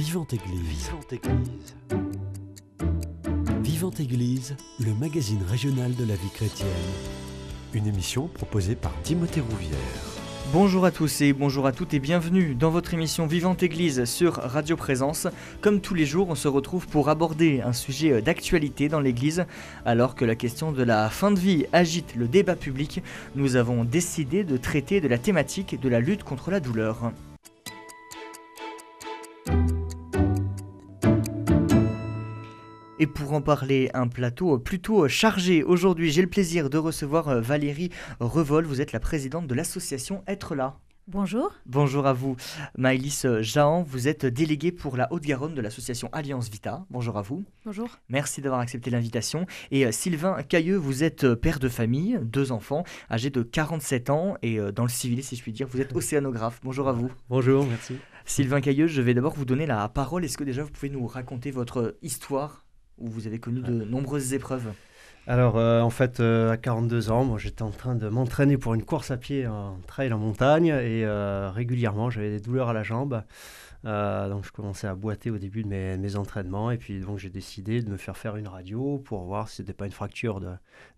Vivante Église. Vivante Église. Vivante Église, le magazine régional de la vie chrétienne. Une émission proposée par Timothée Rouvière. Bonjour à tous et bonjour à toutes et bienvenue dans votre émission Vivante Église sur Radio Présence. Comme tous les jours, on se retrouve pour aborder un sujet d'actualité dans l'Église. Alors que la question de la fin de vie agite le débat public, nous avons décidé de traiter de la thématique de la lutte contre la douleur. Pour en parler, un plateau plutôt chargé. Aujourd'hui, j'ai le plaisir de recevoir euh, Valérie Revol. Vous êtes la présidente de l'association Être là. Bonjour. Bonjour à vous. Maëlys Jahan, vous êtes déléguée pour la Haute-Garonne de l'association Alliance Vita. Bonjour à vous. Bonjour. Merci d'avoir accepté l'invitation. Et euh, Sylvain Cailleux, vous êtes euh, père de famille, deux enfants, âgés de 47 ans et dans le civil, si je puis dire, vous êtes océanographe. Bonjour à vous. Bonjour, merci. Sylvain Cailleux, je vais d'abord vous donner la parole. Est-ce que déjà vous pouvez nous raconter votre histoire? Où vous avez connu de nombreuses épreuves alors, euh, en fait, euh, à 42 ans, moi, j'étais en train de m'entraîner pour une course à pied en trail en montagne et euh, régulièrement, j'avais des douleurs à la jambe. donc, je commençais à boiter au début de mes, entraînements et puis donc j'ai décidé de me faire faire une radio pour voir si c'était pas une fracture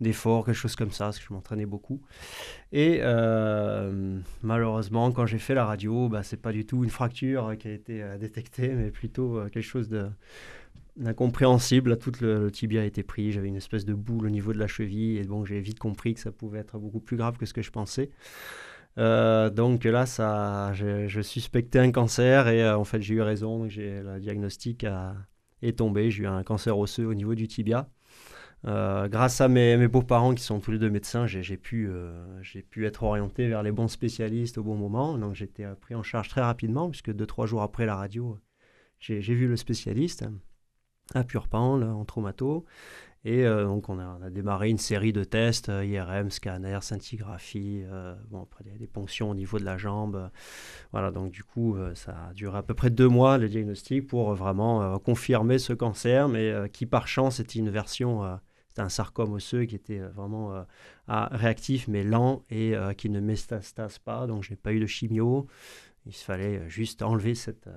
d'effort, quelque chose comme ça, parce que je m'entraînais beaucoup. Et malheureusement, quand j'ai fait la radio, bah, c'est pas du tout une fracture qui a été détectée, mais plutôt quelque chose de incompréhensible. Tout le, tibia a été pris. J'avais une espèce de boule au niveau de la cheville. Et bon, j'ai vite compris que ça pouvait être beaucoup plus grave que ce que je pensais. Euh, donc là, ça, je, suspectais un cancer et euh, en fait, j'ai eu raison. J'ai, le diagnostic est tombé. J'ai eu un cancer osseux au niveau du tibia. Euh, grâce à mes, beaux-parents qui sont tous les deux médecins, j'ai, pu, pu être orienté vers les bons spécialistes au bon moment. Donc j'étais pris en charge très rapidement, puisque deux, trois jours après la radio, j'ai vu le spécialiste à Purpan, en traumato. Et euh, donc, on a, démarré une série de tests, euh, IRM, scanner, scintigraphie, euh, bon, après des, ponctions au niveau de la jambe. voilà, donc du coup, ça a duré à peu près deux mois, le diagnostic, pour vraiment confirmer ce cancer, mais qui par chance était une version, c'était un sarcome osseux qui était vraiment réactif, mais lent et qui ne métastase pas. Donc, je n'ai pas eu de chimio. Il fallait juste enlever cette,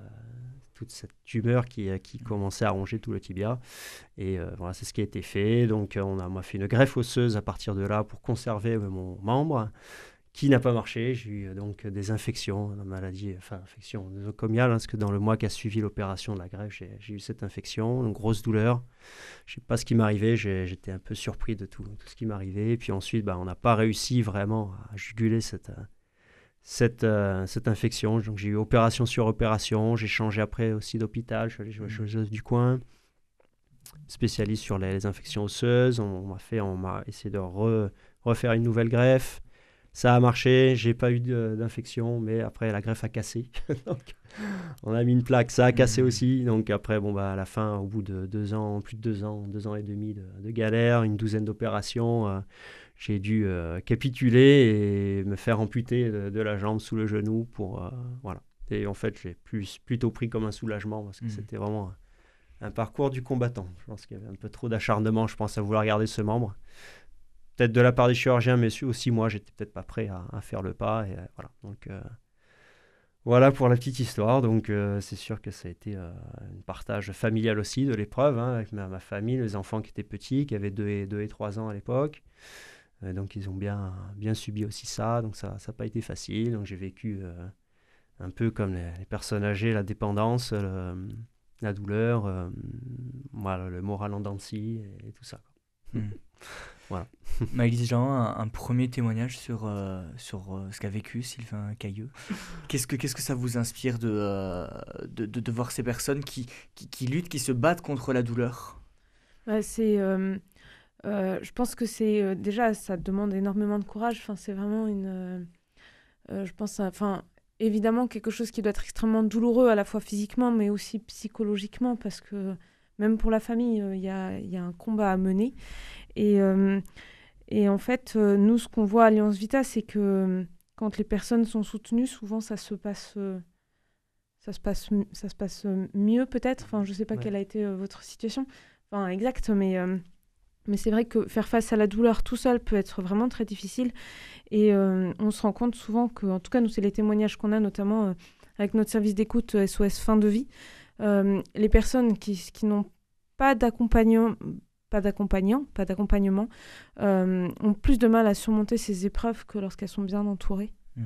toute cette tumeur qui, euh, qui commençait à ronger tout le tibia. Et euh, voilà, c'est ce qui a été fait. Donc, euh, on a fait une greffe osseuse à partir de là pour conserver mon membre qui n'a pas marché. J'ai eu donc des infections, une maladie, enfin infection nosocomiale, hein, parce que dans le mois qui a suivi l'opération de la greffe, j'ai eu cette infection, une grosse douleur. Je ne sais pas ce qui m'arrivait, j'étais un peu surpris de tout, tout ce qui m'arrivait. Et puis ensuite, bah, on n'a pas réussi vraiment à juguler cette, cette, euh, cette infection. Donc j'ai eu opération sur opération, j'ai changé après aussi d'hôpital, je suis allé chez la mmh. du coin, spécialiste sur les, infections osseuses. On, m'a fait, on m'a essayé de refaire une nouvelle greffe. Ça a marché, j'ai pas eu d'infection, mais après la greffe a cassé. donc, on a mis une plaque, ça a cassé mmh. aussi. Donc après, bon bah à la fin, au bout de deux ans, plus de deux ans, deux ans et demi de, de galère, une douzaine d'opérations. Euh, j'ai dû euh, capituler et me faire amputer de, la jambe sous le genou pour euh, voilà. Et en fait, j'ai plus, plutôt pris comme un soulagement parce que mmh. c'était vraiment un, parcours du combattant. Je pense qu'il y avait un peu trop d'acharnement, je pense, à vouloir garder ce membre. Peut-être de la part des chirurgiens, mais aussi moi, j'étais peut-être pas prêt à, faire le pas. Et voilà. Donc voilà pour la petite histoire. Donc c'est sûr que ça a été un partage familial aussi de l'épreuve hein, avec ma, famille, les enfants qui étaient petits, qui avaient 2 et, 2 et 3 ans à l'époque. Euh, donc ils ont bien, subi aussi ça, donc ça n'a pas été facile. Donc j'ai vécu euh, un peu comme les, personnes âgées, la dépendance, la douleur, euh, le moral en dents et, tout ça. Hmm. Voilà. Maëlys Jean, un, premier témoignage sur, sur ce qu'a vécu Sylvain Cailleux. Qu'est-ce que, qu'est-ce que ça vous inspire de, de, de, voir ces personnes qui, qui, qui, luttent, qui se battent contre la douleur? Bah, C'est euh, je pense que c'est euh, déjà ça demande énormément de courage. Enfin, c'est vraiment une, euh, je pense, enfin évidemment quelque chose qui doit être extrêmement douloureux à la fois physiquement mais aussi psychologiquement parce que même pour la famille il y a, y, a, un combat à mener et et en fait nous ce qu'on voit à Alliance Vita c'est que quand les personnes sont soutenues souvent ça se passe ça se passe ça se passe mieux peut-être enfin je sais pas quelle a été votre situation enfin exact mais mais c'est vrai que faire face à la douleur tout seul peut être vraiment très difficile. Et euh, on se rend compte souvent que, en tout cas, nous, c'est les témoignages qu'on a, notamment euh, avec notre service d'écoute SOS euh, fin de vie. les personnes qui, qui n'ont pas d'accompagnement, pas d'accompagnant, pas d'accompagnement, ont plus de mal à surmonter ces épreuves que lorsqu'elles sont bien entourées. Mmh.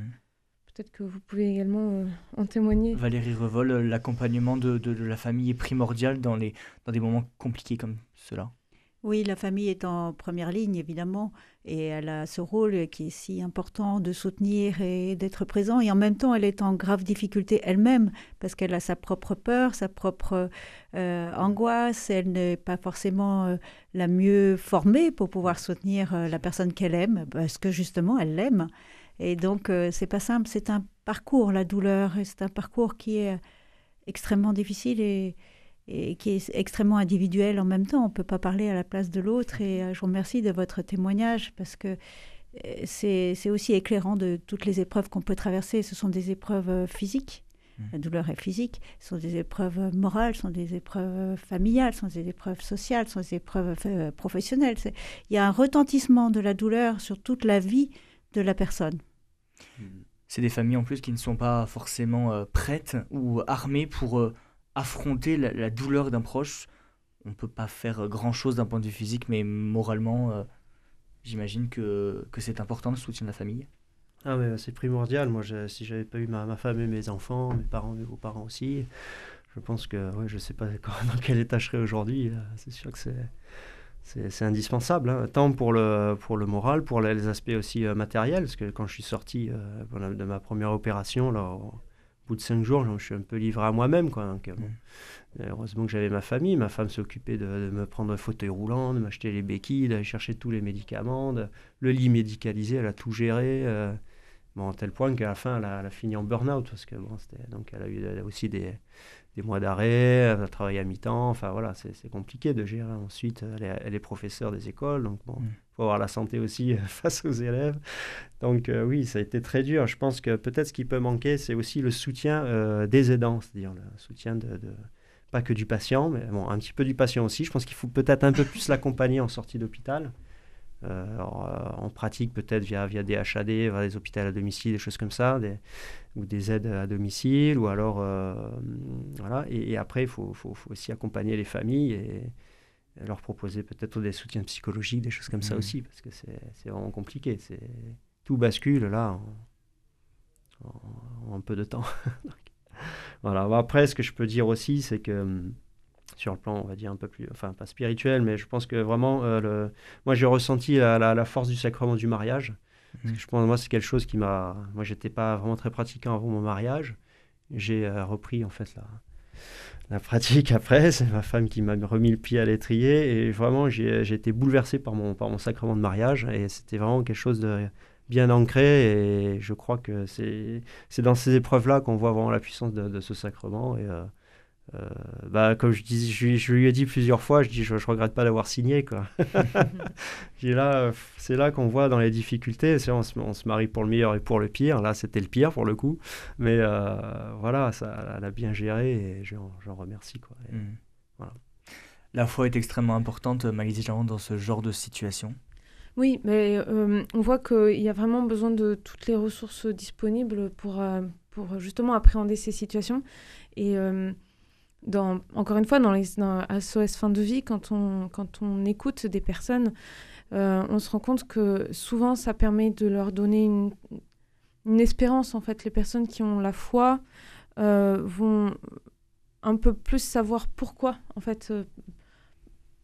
Peut-être que vous pouvez également en témoigner. Valérie Revol, l'accompagnement de, de, la famille est primordial dans, les, dans des moments compliqués comme cela. Oui, la famille est en première ligne, évidemment, et elle a ce rôle qui est si important de soutenir et d'être présent. Et en même temps, elle est en grave difficulté elle-même, parce qu'elle a sa propre peur, sa propre euh, angoisse. Elle n'est pas forcément euh, la mieux formée pour pouvoir soutenir euh, la personne qu'elle aime, parce que justement, elle l'aime. Et donc, c'est pas simple. C'est un parcours, la douleur, c'est un parcours qui est extrêmement difficile et et qui est extrêmement individuel en même temps. On ne peut pas parler à la place de l'autre. Et euh, je vous remercie de votre témoignage parce que euh, c'est aussi éclairant de toutes les épreuves qu'on peut traverser. Ce sont des épreuves euh, physiques. Mmh. La douleur est physique. Ce sont des épreuves morales, ce sont des épreuves familiales, ce sont des épreuves sociales, ce sont des épreuves professionnelles. Il y a un retentissement de la douleur sur toute la vie de la personne. Mmh. C'est des familles en plus qui ne sont pas forcément prêtes ou armées pour affronter la, douleur d'un proche. On ne peut pas faire grand-chose d'un point de vue physique, mais moralement, euh, j'imagine que, que c'est important le soutien de la famille. Ah mais c'est primordial. Moi, je, si j'avais pas eu ma, ma, femme et mes enfants, mes parents et vos parents aussi, je pense que ouais, je sais pas dans quel état je serais aujourd'hui. Euh, c'est sûr que c'est c'est indispensable, hein. tant pour le, pour le moral, pour les aspects aussi euh, matériels, parce que quand je suis sorti de ma première opération, là, bout de cinq jours, je me suis un peu livré à moi-même. Quoi. Donc, euh, mm. Heureusement que j'avais ma famille. Ma femme s'occupait de, me prendre un fauteuil roulant, de m'acheter les béquilles, d'aller chercher tous les médicaments. le lit médicalisé, elle a tout géré. Euh, bon, à tel point qu'à la fin, elle a, fini en burn-out. Parce que, bon, donc, elle a eu aussi des, des mois d'arrêt, elle a travaillé à mi-temps. Enfin, voilà, c'est compliqué de gérer. Ensuite, elle est, elle est professeure des écoles. Donc, bon. Avoir la santé aussi face aux élèves. Donc euh, oui, ça a été très dur. Je pense que peut-être ce qui peut manquer, c'est aussi le soutien euh, des aidants, c'est-à-dire le soutien de, pas que du patient, mais bon, un petit peu du patient aussi. Je pense qu'il faut peut-être un peu plus l'accompagner en sortie d'hôpital. Euh, en pratique, peut-être via, via des HAD, via des hôpitaux à domicile, des choses comme ça, ou des aides à domicile, ou alors, voilà. Et, après, il faut, faut, faut, aussi accompagner les familles et, leur proposer peut-être des soutiens psychologiques, des choses comme ça mmh. aussi, parce que c'est vraiment compliqué. Tout bascule là en, un peu de temps. voilà. après, ce que je peux dire aussi, c'est que hum, sur le plan, on va dire un peu plus, enfin pas spirituel, mais je pense que vraiment, euh, le... moi j'ai ressenti la, la, force du sacrement du mariage. Parce que mmh. je pense, moi, c'est quelque chose qui m'a. Moi, j'étais pas vraiment très pratiquant avant mon mariage. J'ai euh, repris, en fait, là la pratique après. C'est ma femme qui m'a remis le pied à l'étrier et vraiment j'ai été bouleversé par mon, par mon sacrement de mariage et c'était vraiment quelque chose de bien ancré et je crois que c'est dans ces épreuves-là qu'on voit vraiment la puissance de, ce sacrement et euh, euh, bah, comme je, dis, je, lui ai dit plusieurs fois, je dis je, je regrette pas d'avoir signé quoi. là, c'est là qu'on voit dans les difficultés. On se, on se, marie pour le meilleur et pour le pire. Là, c'était le pire pour le coup, mais euh, voilà, ça, elle a bien géré et j'en remercie quoi. Hmm. voilà. La foi est extrêmement importante, Maïs dans ce genre de situation. Oui, mais euh, on voit qu'il y a vraiment besoin de toutes les ressources disponibles pour, pour justement appréhender ces situations. Et dans, encore une fois, dans les SOS fin de vie, quand on, quand on écoute des personnes, euh, on se rend compte que souvent ça permet de leur donner une, une espérance. En fait, les personnes qui ont la foi euh, vont un peu plus savoir pourquoi. En fait, euh,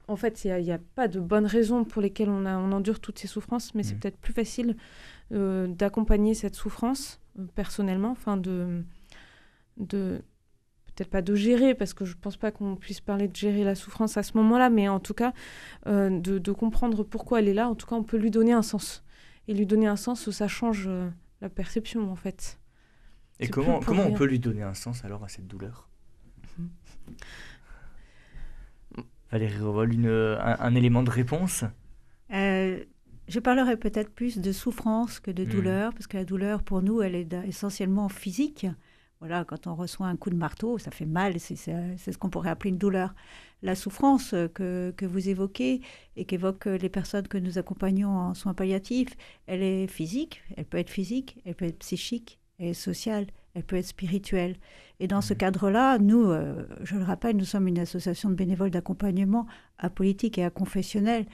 en fait, il n'y a, a, pas de bonnes raisons pour lesquelles on, a, on endure toutes ces souffrances, mais c'est mmh. peut-être plus facile d'accompagner cette souffrance personnellement, enfin de, de peut-être pas de gérer, parce que je pense pas qu'on puisse parler de gérer la souffrance à ce moment-là, mais en tout cas, euh, de, comprendre pourquoi elle est là. En tout cas, on peut lui donner un sens. Et lui donner un sens, ça change euh, la perception, en fait. Et comment, comment on peut lui donner un sens alors à cette douleur? Mhm. Valérie Revol, une, un, élément de réponse? Euh, Je parlerai peut-être plus de souffrance que de hmm. douleur, parce que la douleur, pour nous, elle est essentiellement physique. Voilà, quand on reçoit un coup de marteau, ça fait mal, c'est ce qu'on pourrait appeler une douleur. La souffrance que, que vous évoquez et qu'évoquent les personnes que nous accompagnons en soins palliatifs, elle est physique, elle peut être physique, elle peut être psychique, elle est sociale, elle peut être spirituelle. Et dans ce cadre-là, nous, euh, je le rappelle, nous sommes une association de bénévoles d'accompagnement à politique et à confessionnel.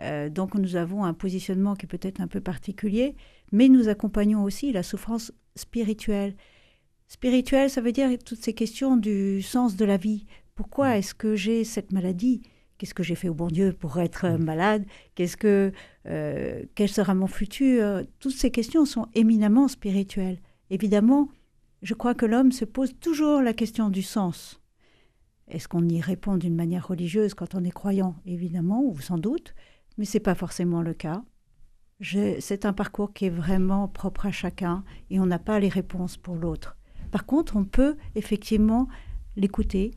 Euh, donc nous avons un positionnement qui est peut-être un peu particulier, mais nous accompagnons aussi la souffrance spirituelle. Spirituelle, ça veut dire toutes ces questions du sens de la vie. Pourquoi est-ce que j'ai cette maladie? Qu'est-ce que j'ai fait au bon Dieu pour être euh, malade? Qu'est-ce que quel sera mon futur? Toutes ces questions sont éminemment spirituelles. Évidemment, je crois que l'homme se pose toujours la question du sens. Est-ce qu'on y répond d'une manière religieuse quand on est croyant? Évidemment, ou sans doute, mais ce n'est pas forcément le cas. C'est un parcours qui est vraiment propre à chacun et on n'a pas les réponses pour l'autre. Par contre, on peut effectivement l'écouter,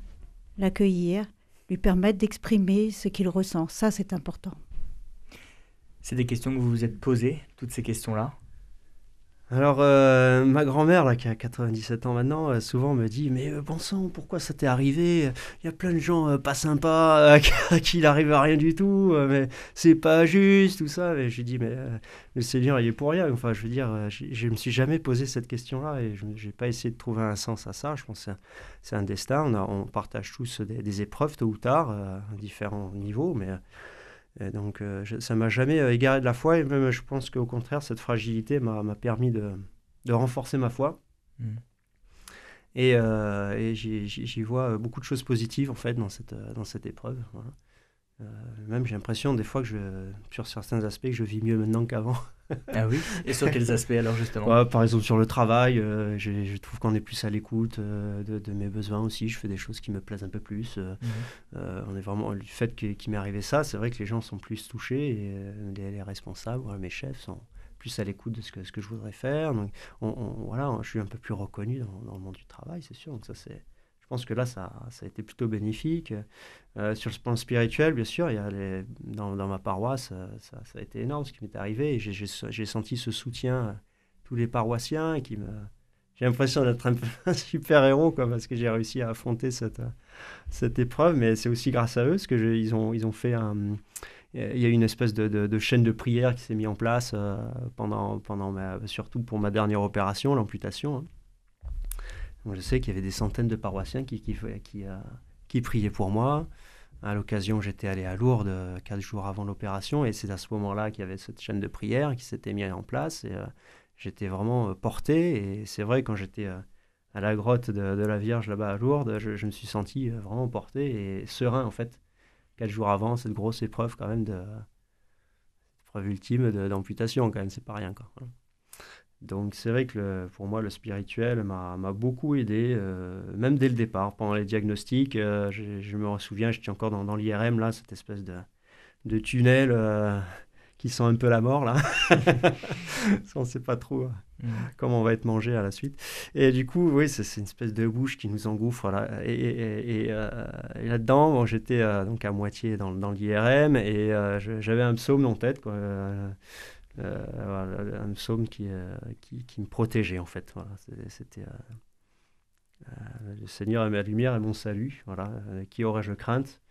l'accueillir, lui permettre d'exprimer ce qu'il ressent. Ça, c'est important. C'est des questions que vous vous êtes posées, toutes ces questions-là? Alors, euh, ma grand-mère, là, qui a 97 ans maintenant, euh, souvent me dit Mais euh, bon sang, pourquoi ça t'est arrivé? Il y a plein de gens pas sympas à qui il arrive à rien du tout, mais c'est pas juste, tout ça. Et je lui dis Mais le Seigneur, il est pour rien. Enfin, je veux dire, je ne me suis jamais posé cette question-là et je n'ai pas essayé de trouver un sens à ça. Je pense que c'est un, destin. On, on, partage tous des, des, épreuves tôt ou tard, à différents niveaux, mais donc euh, ça m'a jamais euh, égaré de la foi et même je pense qu'au contraire cette fragilité m'a permis de, de, renforcer ma foi. Hmm. Et, euh, et j'y vois beaucoup de choses positives en fait dans cette, dans cette épreuve. même j'ai l'impression des fois que je, sur certains aspects que je vis mieux maintenant qu'avant. ah oui Et sur quels aspects alors justement Par exemple sur le travail, euh, je, trouve qu'on est plus à l'écoute euh, de, mes besoins aussi. Je fais des choses qui me plaisent un peu plus. Euh, mhm. on est vraiment le fait qu'il m'est arrivé ça, c'est vrai que les gens sont plus touchés et les, responsables, mes chefs sont plus à l'écoute de ce que, ce que je voudrais faire. Donc on, voilà, je suis un peu plus reconnu dans, dans le monde du travail, c'est sûr. Donc ça c'est pense que là, ça, ça a été plutôt bénéfique. Euh, sur le plan spirituel, bien sûr, il y a dans, dans, ma paroisse, euh, ça, a été énorme ce qui m'est arrivé. J'ai senti ce soutien tous les paroissiens qui me, j'ai l'impression d'être un, super héros quoi, parce que j'ai réussi à affronter cette, cette épreuve. Mais c'est aussi grâce à eux, parce que ils, ont, ils ont fait. Il y a eu une espèce de, de, chaîne de prière qui s'est mise en place euh, pendant, pendant surtout pour ma dernière opération, l'amputation. Hein je sais qu'il y avait des centaines de paroissiens qui, euh, priaient pour moi. À l'occasion, j'étais allé à Lourdes euh, quatre jours avant l'opération et c'est à ce moment-là qu'il y avait cette chaîne de prière qui s'était mise en place et euh, j'étais vraiment porté. Et c'est vrai, quand j'étais à la grotte de, la Vierge là-bas à Lourdes, je, me suis senti vraiment porté et serein en fait. Quatre jours avant, cette grosse épreuve quand même de épreuve ultime d'amputation quand même, c'est pas rien quoi. Donc c'est vrai que pour moi, le spirituel m'a beaucoup aidé, euh, même dès le départ, pendant les diagnostics. Euh, je, me souviens, j'étais encore dans, l'IRM, là, cette espèce de, de tunnel euh, qui sent un peu la mort, là. on ne sait pas trop mm. comment on va être mangé à la suite. Et du coup, oui, c'est une espèce de bouche qui nous engouffre. Là. Et, là-dedans, bon, j'étais donc à moitié dans, dans l'IRM et j'avais un psaume en tête. Quoi, euh, un psaume qui, euh, qui, qui, me protégeait en fait. Voilà, c'était euh, le Seigneur est ma lumière et mon salut. Voilà, qui aurais-je crainte?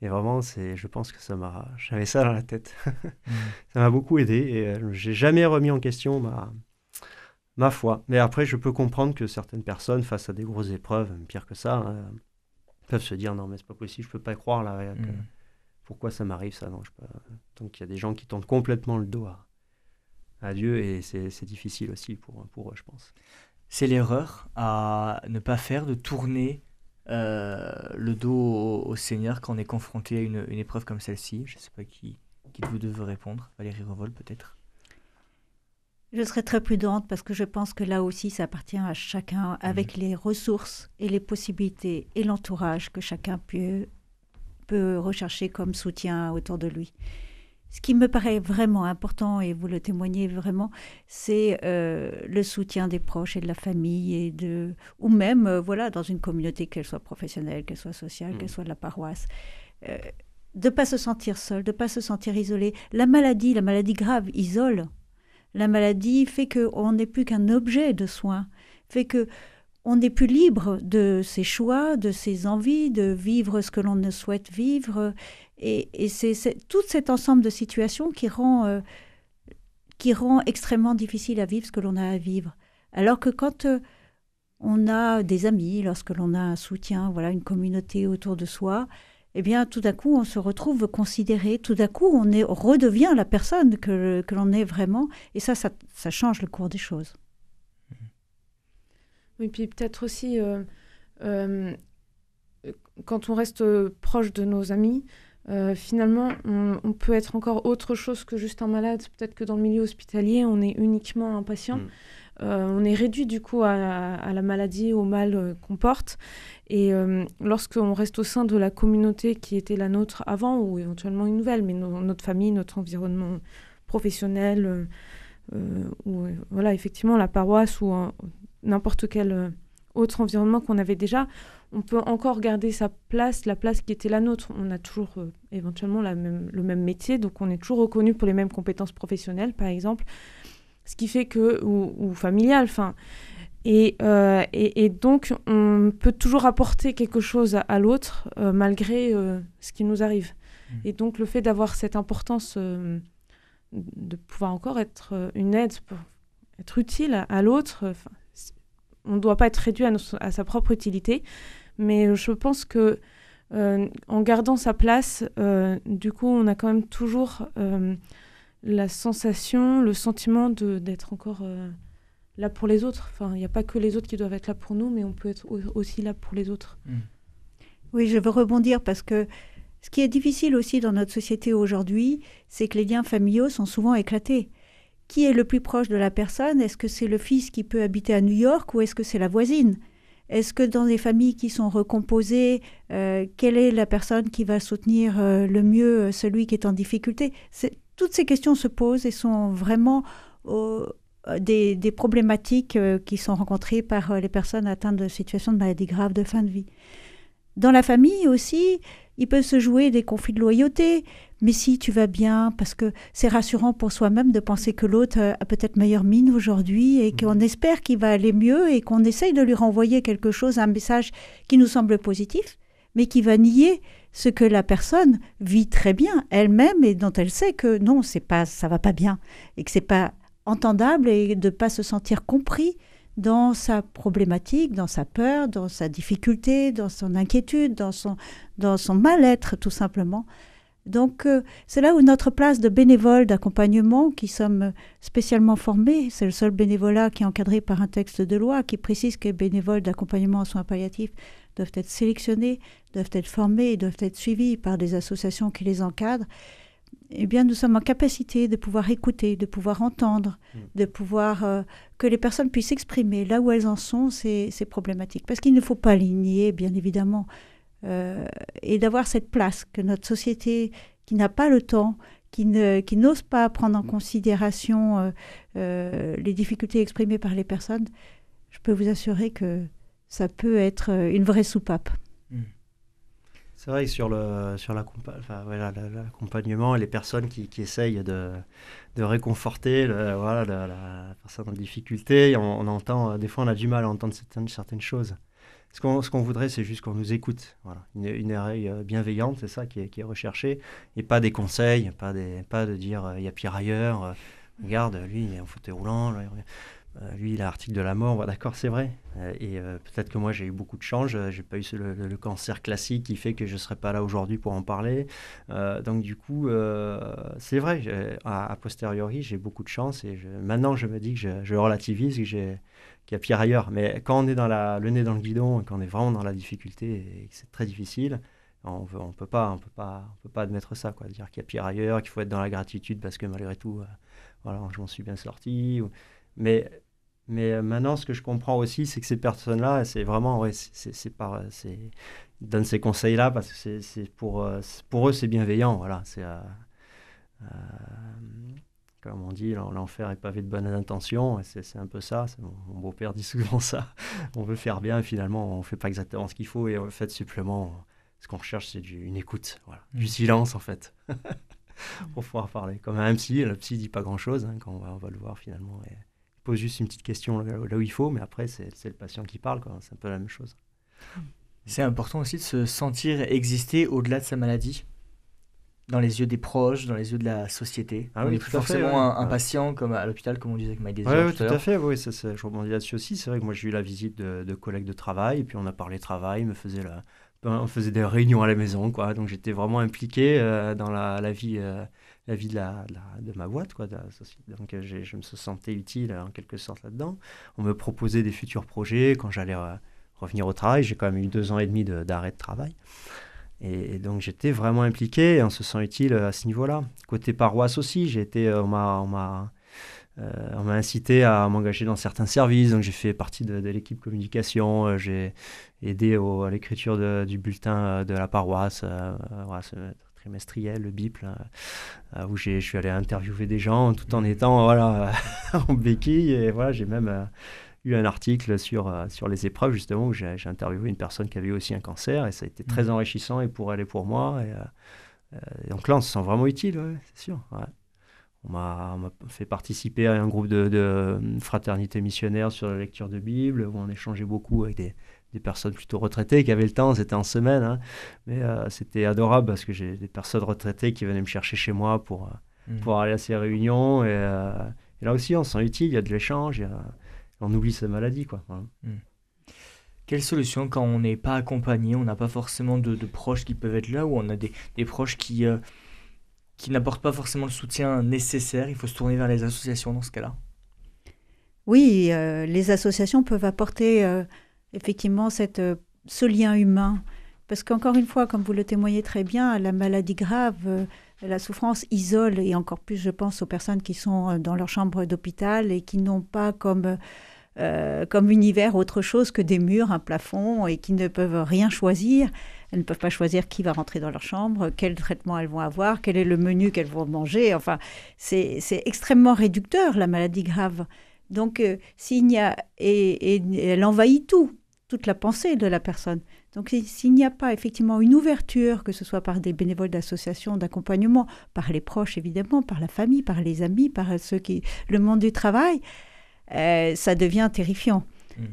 Et vraiment, c'est, je pense que ça m'a, j'avais ça dans la tête. Mm. ça m'a beaucoup aidé et j'ai jamais remis en question ma ma foi. Mais après, je peux comprendre que certaines personnes, face à des grosses épreuves, pire que ça, hein, peuvent se dire non mais c'est pas possible, je peux pas croire là. Mm. Pourquoi ça m'arrive ça? Non, je peux... Donc il y a des gens qui tournent complètement le dos à, à Dieu et c'est difficile aussi pour, pour eux, je pense. C'est l'erreur à ne pas faire, de tourner euh, le dos au, Seigneur quand on est confronté à une, une épreuve comme celle-ci. Je ne sais pas qui, qui de vous deux veut répondre. Valérie Revol peut-être je serais très prudente parce que je pense que là aussi, ça appartient à chacun avec mhm. les ressources et les possibilités et l'entourage que chacun peut, peut rechercher comme soutien autour de lui. Ce qui me paraît vraiment important, et vous le témoignez vraiment, c'est euh, le soutien des proches et de la famille, et de, ou même euh, voilà, dans une communauté, qu'elle soit professionnelle, qu'elle soit sociale, qu'elle mm. soit de la paroisse. Euh, de ne pas se sentir seul, de ne pas se sentir isolé. La maladie, la maladie grave, isole. La maladie fait qu'on n'est plus qu'un objet de soin, fait que on n'est plus libre de ses choix, de ses envies, de vivre ce que l'on ne souhaite vivre. Et, c'est tout cet ensemble de situations qui rend, euh, qui rend extrêmement difficile à vivre ce que l'on a à vivre. Alors que quand on a des amis, lorsque l'on a un soutien, voilà, une communauté autour de soi, eh bien, tout d'un coup, on se retrouve considéré, tout d'un coup, on, est, redevient la personne que, que l'on est vraiment, et ça, ça, change le cours des choses. Oui, puis peut-être aussi, euh, euh, quand on reste proche de nos amis, euh, finalement, on, peut être encore autre chose que juste un malade. Peut-être que dans le milieu hospitalier, on est uniquement un patient. Mm. Euh, on est réduit du coup à, la maladie, au mal euh, qu'on porte. Et lorsqu'on reste au sein de la communauté qui était la nôtre avant, ou éventuellement une nouvelle, mais notre famille, notre environnement professionnel, ou voilà, effectivement la paroisse ou n'importe quel autre environnement qu'on avait déjà, on peut encore garder sa place, la place qui était la nôtre. On a toujours euh, éventuellement la même, le même métier, donc on est toujours reconnu pour les mêmes compétences professionnelles, par exemple. Ce qui fait que, ou, ou familial, enfin. Et, euh, et, donc, on peut toujours apporter quelque chose à, l'autre euh, malgré ce qui nous arrive. Mmh. Et donc, le fait d'avoir cette importance de pouvoir encore être une aide, pour être utile à, l'autre, on ne doit pas être réduit à, à, sa propre utilité, mais je pense que euh, en gardant sa place, euh, du coup, on a quand même toujours euh, la sensation, le sentiment d'être encore là pour les autres. Enfin, il n'y a pas que les autres qui doivent être là pour nous, mais on peut être aussi là pour les autres. Mm. Oui, je veux rebondir parce que ce qui est difficile aussi dans notre société aujourd'hui, c'est que les liens familiaux sont souvent éclatés. Qui est le plus proche de la personne? Est-ce que c'est le fils qui peut habiter à New York ou est-ce que c'est la voisine? Est-ce que dans les familles qui sont recomposées, euh, quelle est la personne qui va soutenir euh, le mieux euh, celui qui est en difficulté? Toutes ces questions se posent et sont vraiment des, des, problématiques qui sont rencontrées par les personnes atteintes de situations de maladie grave de fin de vie. Dans la famille aussi, il peut se jouer des conflits de loyauté. Mais si tu vas bien, parce que c'est rassurant pour soi-même de penser que l'autre a peut-être meilleure mine aujourd'hui et qu'on mhm. espère qu'il va aller mieux et qu'on essaye de lui renvoyer quelque chose, un message qui nous semble positif, mais qui va nier ce que la personne vit très bien elle-même et dont elle sait que non, c'est pas, ça va pas bien et que c'est pas entendable et de pas se sentir compris dans sa problématique, dans sa peur, dans sa difficulté, dans son inquiétude, dans son, dans son mal-être tout simplement. Donc euh, c'est là où notre place de bénévole d'accompagnement, qui sommes spécialement formés, c'est le seul bénévolat qui est encadré par un texte de loi qui précise que les bénévoles d'accompagnement en soins palliatifs doivent être sélectionnés, doivent être formés doivent être suivis par des associations qui les encadrent eh bien, nous sommes en capacité de pouvoir écouter, de pouvoir entendre, mm. de pouvoir euh, que les personnes puissent exprimer là où elles en sont ces, problématiques. Parce qu'il ne faut pas les nier, bien évidemment, euh, et d'avoir cette place que notre société qui n'a pas le temps, qui, ne, qui n'ose pas prendre en mm. considération euh, les difficultés exprimées par les personnes, je peux vous assurer que ça peut être une vraie soupape. C'est vrai que sur le sur l'accompagnement et les personnes qui, essayent de, de réconforter voilà, la, personne en difficulté, on, entend, des fois on a du mal à entendre certaines, certaines choses. Ce qu'on ce voudrait, c'est juste qu'on nous écoute. Voilà. Une, une oreille euh, bienveillante, c'est ça qui est, recherché. Et pas des conseils, pas, des, pas de dire euh, il y a pire ailleurs. Euh, regarde, lui, il est en fauteuil roulant. Euh, lui, il a l'article de la mort, d'accord, c'est vrai. Euh, et euh, peut-être que moi, j'ai eu beaucoup de change. J'ai pas eu le, cancer classique qui fait que je serais pas là aujourd'hui pour en parler. donc, du coup, c'est vrai. A, posteriori, j'ai beaucoup de chance. Et maintenant, je me dis que je, relativise, qu'il y a pire ailleurs. Mais quand on est dans le nez dans le guidon, quand on est vraiment dans la difficulté et que c'est très difficile, on ne peut pas, peut peut pas admettre ça, quoi. Dire qu'il y a pire ailleurs, qu'il faut être dans la gratitude parce que malgré tout, voilà, je m'en suis bien sorti. Mais mais euh, maintenant, ce que je comprends aussi, c'est que ces personnes-là, c'est vraiment, ouais, c'est par, c'est, ils donnent ces conseils-là parce que c'est pour, euh, pour eux, c'est bienveillant, voilà. C'est, euh, comme on dit, l'enfer est pavé de bonnes intentions, c'est un peu ça. Mon, beau-père dit souvent ça. on veut faire bien, et finalement, on fait pas exactement ce qu'il faut, et en fait, supplément, ce qu'on recherche, c'est une écoute, voilà. du mmh. silence, en fait. pour pouvoir parler. Comme un psy, le psy dit pas grand-chose hein, quand on va, on va, le voir finalement. Et, pose juste une petite question là, où il faut, mais après, c'est le patient qui parle. C'est un peu la même chose. C'est important aussi de se sentir exister au-delà de sa maladie. dans les yeux des proches, dans les yeux de la société. Ah on oui, est tout plus à fait, forcément ouais. un, un Ouais. patient comme à l'hôpital, comme on disait avec Desire Oui, tout à fait. Oui, ça, ça- je rebondis là-dessus aussi. C'est vrai que moi, j'ai eu la visite de, de collègues de travail, et puis on a parlé travail, me faisait la, ben, on faisait des réunions à la maison, quoi. Donc j'étais vraiment impliqué euh, dans la, la vie, euh, la vie de, ma boîte, quoi. Donc euh, je me sentais utile en quelque sorte là-dedans. On me proposait des futurs projets quand j'allais revenir au travail. J'ai quand même eu deux ans et demi de- d'arrêt de, travail. Et, donc j'étais vraiment impliqué et on se sent utile euh, à ce niveau-là. Côté paroisse aussi, été, euh, on m'a, euh, incité à m'engager dans certains services, donc j'ai fait partie de, l'équipe communication, j'ai aidé à l'écriture du bulletin de la paroisse, trimestriel, le BIP, là, euh, où je suis allé interviewer des gens tout en étant voilà, en béquille. Et voilà, j'ai même euh, eu un article sur, euh, sur les épreuves, justement, où j'ai interviewé une personne qui avait aussi un cancer, et ça a été très Mhm. enrichissant, et pour elle et pour moi. Et, euh, et donc là, on se sent vraiment utile, ouais, c'est sûr. ouais. On m'a on m'a fait participer à un groupe de, de fraternité missionnaire sur la lecture de Bible, où on échangeait beaucoup avec des, des personnes plutôt retraitées qui avaient le temps, c'était en semaine. hein. Mais euh, c'était adorable parce que j'ai des personnes retraitées qui venaient me chercher chez moi pour, euh, Mm. pour aller à ces réunions. Et, euh, et là aussi, on se sent utile, il y a de l'échange, on oublie sa maladie. Quoi. Voilà. Quelle solution quand on n'est pas accompagné, on n'a pas forcément de, de proches qui peuvent être là, ou on a des, des proches qui, euh, qui n'apportent pas forcément le soutien nécessaire Il faut se tourner vers les associations dans ce cas-là? Oui, euh, les associations peuvent apporter euh, effectivement cette, euh, ce lien humain. Parce qu'encore une fois, comme vous le témoignez très bien, la maladie grave, euh, la souffrance isole, et encore plus, je pense, aux personnes qui sont euh, dans leur chambre d'hôpital et qui n'ont pas comme, comme univers autre chose que des murs, un plafond, et qui ne peuvent rien choisir. Elles ne peuvent pas choisir qui va rentrer dans leur chambre, quel traitement elles vont avoir, quel est le menu qu'elles vont manger. Enfin, c'est extrêmement réducteur, la maladie grave. Donc, euh, s'il n'y a. Et elle envahit tout, toute la pensée de la personne. Donc, si- s'il n'y a pas effectivement une ouverture, que ce soit par des bénévoles d'associations, d'accompagnement, par les proches évidemment, par la famille, par les amis, par ceux qui. le monde du travail, euh, ça devient terrifiant. Mm.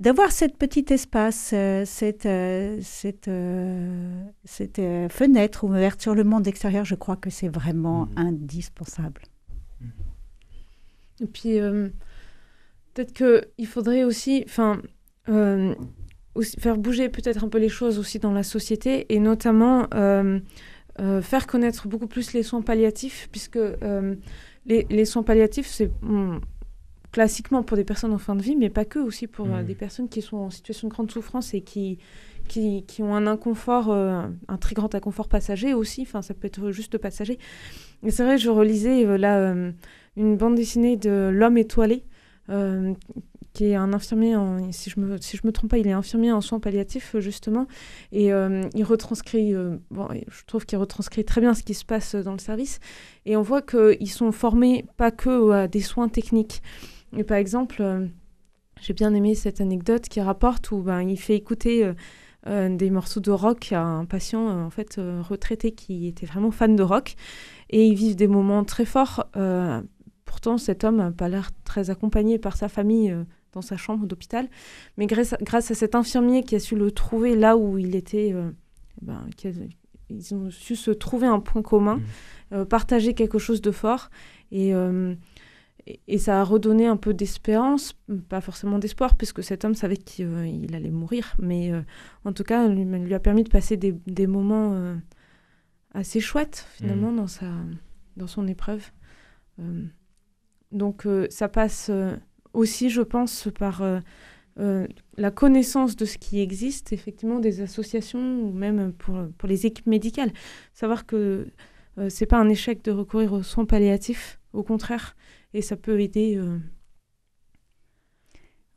D'avoir cette petite espace, euh, cette, euh, cette, euh, cette euh, fenêtre ouverte sur le monde extérieur, je crois que c'est vraiment Mhm. indispensable. Et puis, euh, peut-être qu'il faudrait aussi, enfin, euh, aussi faire bouger peut-être un peu les choses aussi dans la société et notamment euh, euh, faire connaître beaucoup plus les soins palliatifs, puisque les, les soins palliatifs, c'est classiquement pour des personnes en fin de vie, mais pas que, aussi pour des personnes qui sont en situation de grande souffrance et qui, qui, qui ont un inconfort, un très grand inconfort passager aussi, enfin, ça peut être juste passager. Et c'est vrai, je relisais là une bande dessinée de L'homme étoilé, euh, qui est un infirmier, en, si je me si je me trompe pas, il est infirmier en soins palliatifs euh, justement, et euh, il retranscrit, euh, bon, je trouve qu'il retranscrit très bien ce qui se passe dans le service, et on voit qu'ils sont formés pas que à des soins techniques. Et par exemple, j'ai bien aimé cette anecdote qui rapporte où ben, il fait écouter des morceaux de rock à un patient en fait retraité qui était vraiment fan de rock et ils vivent des moments très forts. pourtant, cet homme n'a pas l'air très accompagné par sa famille dans sa chambre d'hôpital, mais grâce à, grâce à cet infirmier qui a su le trouver là où il était, euh, ben, qui a- ils ont su se trouver un point commun, Mhm. euh, partager quelque chose de fort et euh, et- et ça a redonné un peu d'espérance, pas forcément d'espoir, puisque cet homme savait qu'il il allait mourir, mais en tout cas, lui, lui a permis de passer des, des moments assez chouettes, finalement, dans, sa, dans son épreuve. Donc, ça passe aussi, je pense, par euh, euh, la connaissance de ce qui existe, effectivement, des associations, ou même pour, pour les équipes médicales. Savoir que euh, c'est pas un échec de recourir aux soins palliatifs, au contraire, et ça peut aider. euh,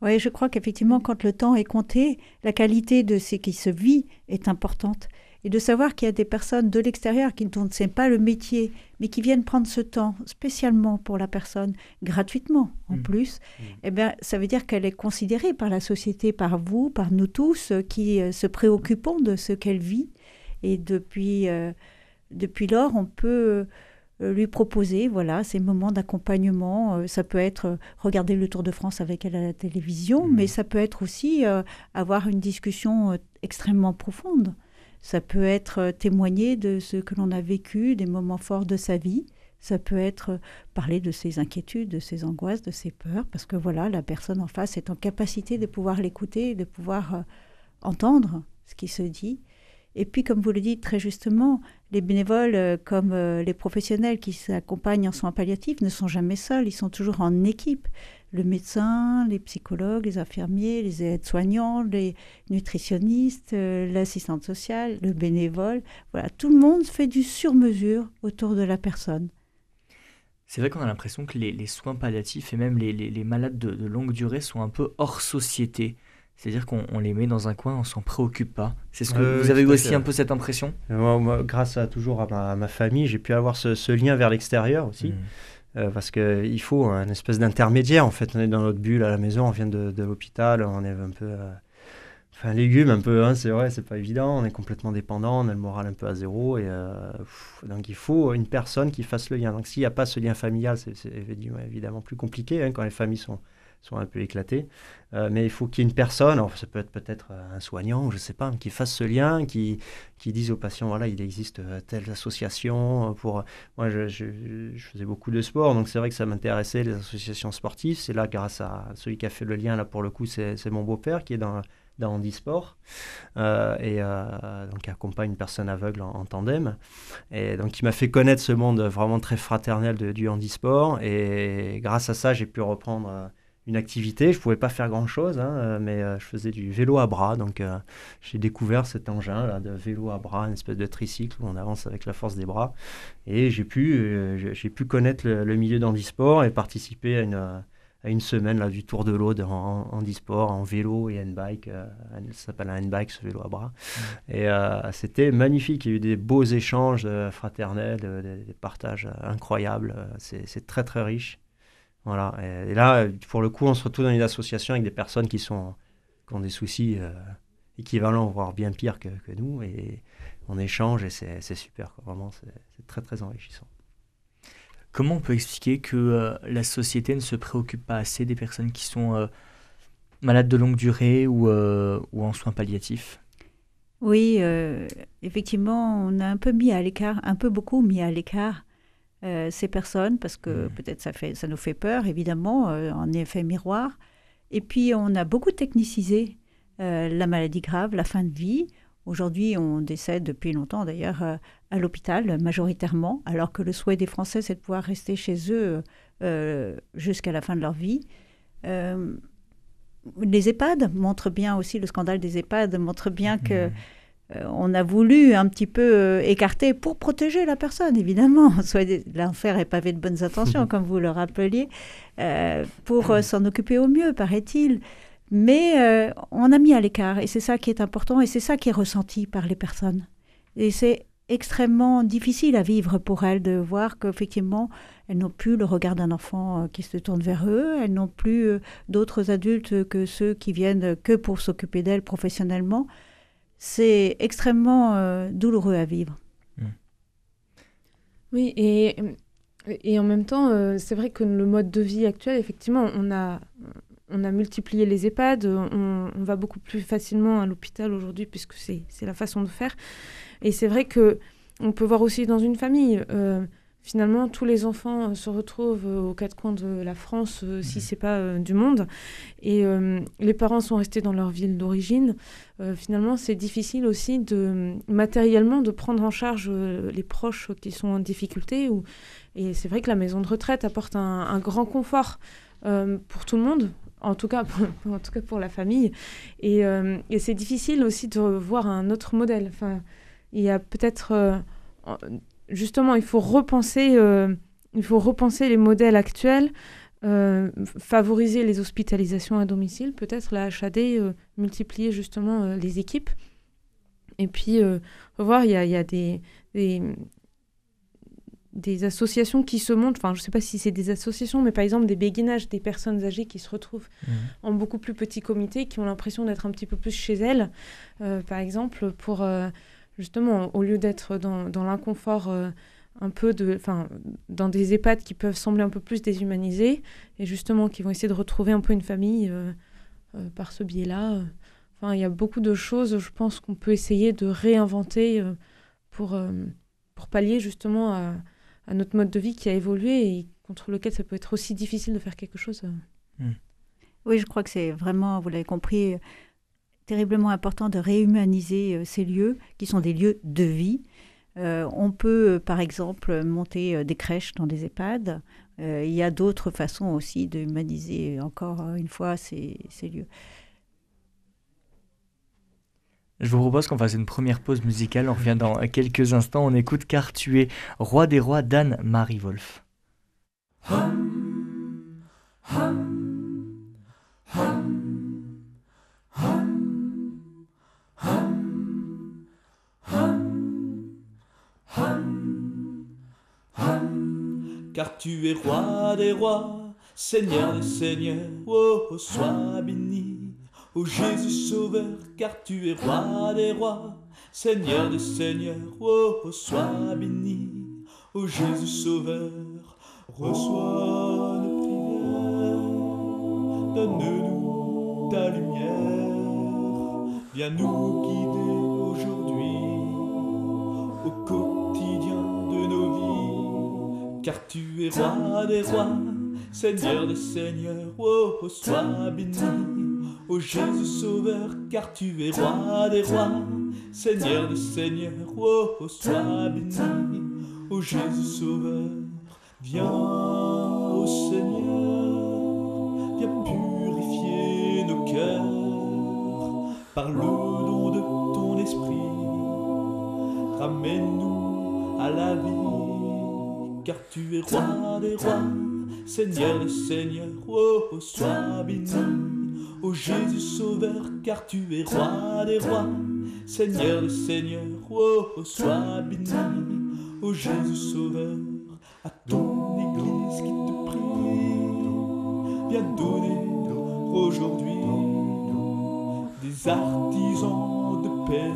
Oui, je crois qu'effectivement, quand le temps est compté, la qualité de ce qui se vit est importante. Et de savoir qu'il y a des personnes de l'extérieur qui ce n'est pas le métier, mais qui viennent prendre ce temps spécialement pour la personne, gratuitement en Mm. plus, Mm. eh bien, ça veut dire qu'elle est considérée par la société, par vous, par nous tous, euh, qui euh, se préoccupons de ce qu'elle vit. Et depuis, euh, depuis lors, on peut lui proposer voilà, ces moments d'accompagnement. Ça peut être regarder le Tour de France avec elle à la télévision, Mhm. mais ça peut être aussi euh, avoir une discussion extrêmement profonde Ça peut être témoigner de ce que l'on a vécu, des moments forts de sa vie. Ça peut être parler de ses inquiétudes, de ses angoisses, de ses peurs, parce que voilà, la personne en face est en capacité de pouvoir l'écouter, de pouvoir entendre ce qui se dit. Et puis, comme vous le dites très justement, les bénévoles euh, comme euh, les professionnels qui s'accompagnent en soins palliatifs ne sont jamais seuls, ils sont toujours en équipe. Le médecin, les psychologues, les infirmiers, les aides-soignants, les nutritionnistes, euh, l'assistante sociale, le bénévole, voilà, tout le monde fait du sur-mesure autour de la personne. C'est vrai qu'on a l'impression que les, soins palliatifs et même les, malades de longue durée sont un peu hors société. C'est-à-dire qu'on les met dans un coin, on s'en préoccupe pas. C'est ce que vous avez eu aussi un peu cette impression? Moi, Grâce à toujours à ma, famille, j'ai pu avoir ce, lien vers l'extérieur aussi. Mmh. Euh, parce qu'il faut un espèce d'intermédiaire. En fait, on est dans notre bulle à la maison, on vient de, l'hôpital, on est un peu. Euh, enfin, légume un peu, hein, c'est vrai, c'est pas évident. On est complètement dépendant, on a le moral un peu à zéro. Et, euh, donc, il faut une personne qui fasse le lien. Donc, s'il n'y a pas ce lien familial, c'est évidemment plus compliqué hein, quand les familles sont sont un peu éclatés. Euh, mais il faut qu'il y ait une personne, alors ça peut être peut-être euh, un soignant, je ne sais pas, qui fasse ce lien, qui, qui dise aux patients, voilà, il existe euh, telle association. Pour... Moi, je, je, faisais beaucoup de sport, donc c'est vrai que ça m'intéressait, les associations sportives. C'est là, grâce à celui qui a fait le lien, là, pour le coup, c'est mon beau-père qui est dans dans handisport euh, et donc qui accompagne une personne aveugle en, tandem et donc il m'a fait connaître ce monde vraiment très fraternel de, du handisport et grâce à ça j'ai pu reprendre une activité. Je ne pouvais pas faire grand-chose, hein, euh, mais euh, je faisais du vélo à bras. Donc euh, j'ai découvert cet engin là, de vélo à bras, une espèce de tricycle où on avance avec la force des bras. Et j'ai pu, j'ai pu connaître le, milieu d'handisport et participer à une, à une semaine là, du Tour de l'Aude en, handisport, en vélo et handbike. ça s'appelle un handbike, ce vélo à bras. Mmh. Et c'était magnifique. Il y a eu des beaux échanges fraternels, des partages incroyables. C'est très très riche. Voilà. Et, là, pour le coup, on se retrouve dans une association avec des personnes qui, sont, qui ont des soucis euh, équivalents, voire bien pires que, que, nous. Et on échange et c'est super. Vraiment, c'est très, très enrichissant. Comment on peut expliquer que euh, la société ne se préoccupe pas assez des personnes qui sont euh, malades de longue durée ou, ou en soins palliatifs? Oui, effectivement, on a un peu mis à l'écart, un peu beaucoup mis à l'écart euh, ces personnes, parce que mmh. peut-être ça, fait, ça nous fait peur, évidemment, euh, en effet miroir. Et puis, on a beaucoup technicisé euh, la maladie grave, la fin de vie. Aujourd'hui, on décède depuis longtemps, d'ailleurs, à l'hôpital, majoritairement, alors que le souhait des Français, c'est de pouvoir rester chez eux jusqu'à la fin de leur vie. les EHPAD montrent bien aussi, le scandale des EHPAD montre bien que mmh. Euh, on a voulu un petit peu euh, écarter pour protéger la personne, évidemment. L'enfer est pavé de bonnes intentions, comme vous le rappeliez, euh, pour s'en occuper au mieux, paraît-il. Mais on a mis à l'écart, et c'est ça qui est important, et c'est ça qui est ressenti par les personnes. Et c'est extrêmement difficile à vivre pour elles de voir qu'effectivement, elles n'ont plus le regard d'un enfant qui se tourne vers eux, elles n'ont plus d'autres adultes que ceux qui viennent que pour s'occuper d'elles professionnellement c'est extrêmement euh, douloureux à vivre. Mm. Oui, et, et en même temps, euh, c'est vrai que le mode de vie actuel, effectivement, on a, on a multiplié les EHPAD, on, va beaucoup plus facilement à l'hôpital aujourd'hui puisque c'est la façon de faire. Et c'est vrai que on peut voir aussi dans une famille. Euh, finalement, tous les enfants euh, se retrouvent euh, aux quatre coins de la France, euh, si mhm. ce n'est pas du monde. Et les parents sont restés dans leur ville d'origine. finalement, c'est difficile aussi de matériellement de prendre en charge les proches qui sont en difficulté. Ou... Et c'est vrai que la maison de retraite apporte un, grand confort pour tout le monde. En tout, cas pour, en tout cas pour la famille. Et, et c'est difficile aussi de voir un autre modèle. Enfin, il y a peut-être justement, il faut repenser, euh, il faut repenser les modèles actuels, euh, favoriser les hospitalisations à domicile, peut-être la HAD, euh, multiplier justement les équipes. Et puis, voir, il y a, des, des, associations qui se montrent, enfin, je ne sais pas si c'est des associations, mais par exemple des béguinages, des personnes âgées qui se retrouvent mmh. en beaucoup plus petits comités, qui ont l'impression d'être un petit peu plus chez elles, par exemple, pour justement, au lieu d'être dans, dans l'inconfort euh, un peu de, enfin, dans des EHPAD qui peuvent sembler un peu plus déshumanisés, et justement qui vont essayer de retrouver un peu une famille euh, euh, par ce biais-là. Enfin, il y a beaucoup de choses, je pense, qu'on peut essayer de réinventer euh, pour, euh, pour pallier justement à, à, notre mode de vie qui a évolué et contre lequel ça peut être aussi difficile de faire quelque chose. Hmm. Oui, je crois que c'est vraiment, vous l'avez compris, terriblement important de réhumaniser ces lieux qui sont des lieux de vie. on peut, par exemple, monter des crèches dans des EHPAD. il y a d'autres façons aussi de humaniser encore une fois ces, ces lieux. Je vous propose qu'on fasse une première pause musicale. On revient dans quelques instants. On écoute Car tu es roi des rois d'Anne-Marie Wolf. Car tu es roi des rois, Seigneur des seigneurs, oh, sois béni. Ô Jésus Sauveur, car tu es roi des rois, Seigneur des seigneurs, oh, sois béni. Ô Jésus Sauveur, reçois nos prières, donne-nous ta lumière, viens nous guider car tu es roi des rois, Seigneur des seigneurs, oh, sois béni. Ô Jésus Sauveur, car tu es roi des rois, Seigneur des seigneurs, oh, sois béni. Ô Jésus Sauveur, viens, ô Seigneur, viens purifier nos cœurs par le don de ton esprit. Ramène-nous à la vie, car tu es roi des rois, Seigneur des seigneurs, oh, sois béni. Ô Jésus Sauveur, car tu es roi des rois, Seigneur des seigneurs, oh, sois béni. Ô Jésus Sauveur, à ton Église qui te prie, viens donner aujourd'hui des artisans de paix,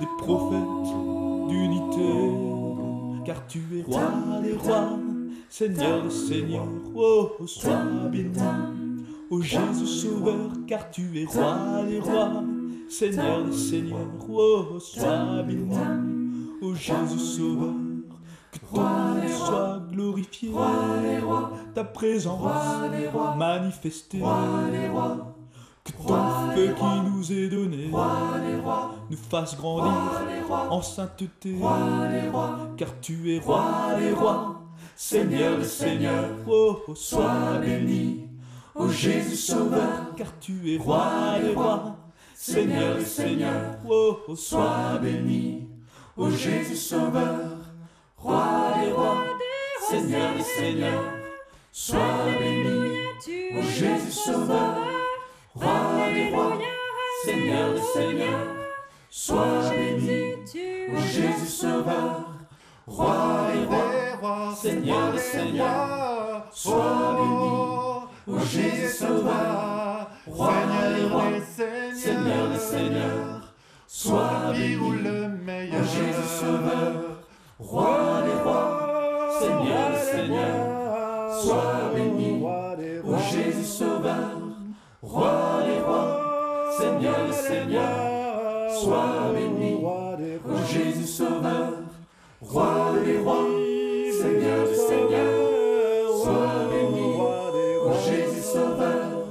des prophètes d'unité, car tu es roi des rois, Seigneur des seigneurs, oh, sois béni. Ô Jésus Sauveur, car tu es roi des rois, Seigneur des seigneurs, oh, sois béni. Ô Jésus Sauveur, que ton nom soit glorifié, ta présence manifestée, que ton feu qui nous est donné. Nous fasse grandir en sainteté, car tu es roi. Des rois, Seigneur des seigneurs, oh, sois béni. Ô Jésus Sauveur, car tu es roi. Des rois, Seigneur des seigneurs, oh, sois béni. Ô Jésus Sauveur, roi des rois, Seigneur des seigneurs, sois béni. Ô Jésus Sauveur, roi des rois, Seigneur des seigneurs, sois béni. Ô Jésus Sauveur, roi des rois, Seigneur des seigneurs, sois béni. Ô Jésus Sauveur, roi des rois, Seigneur des seigneurs, sois béni. Ô Jésus Sauveur, roi des rois, Seigneur des seigneurs, sois béni. Ô Jésus Sauveur, roi des rois, Seigneur des seigneurs, sois béni. Ô Jésus Sauveur, roi des rois, Seigneur des seigneurs, sois béni. Ô Jésus Sauveur,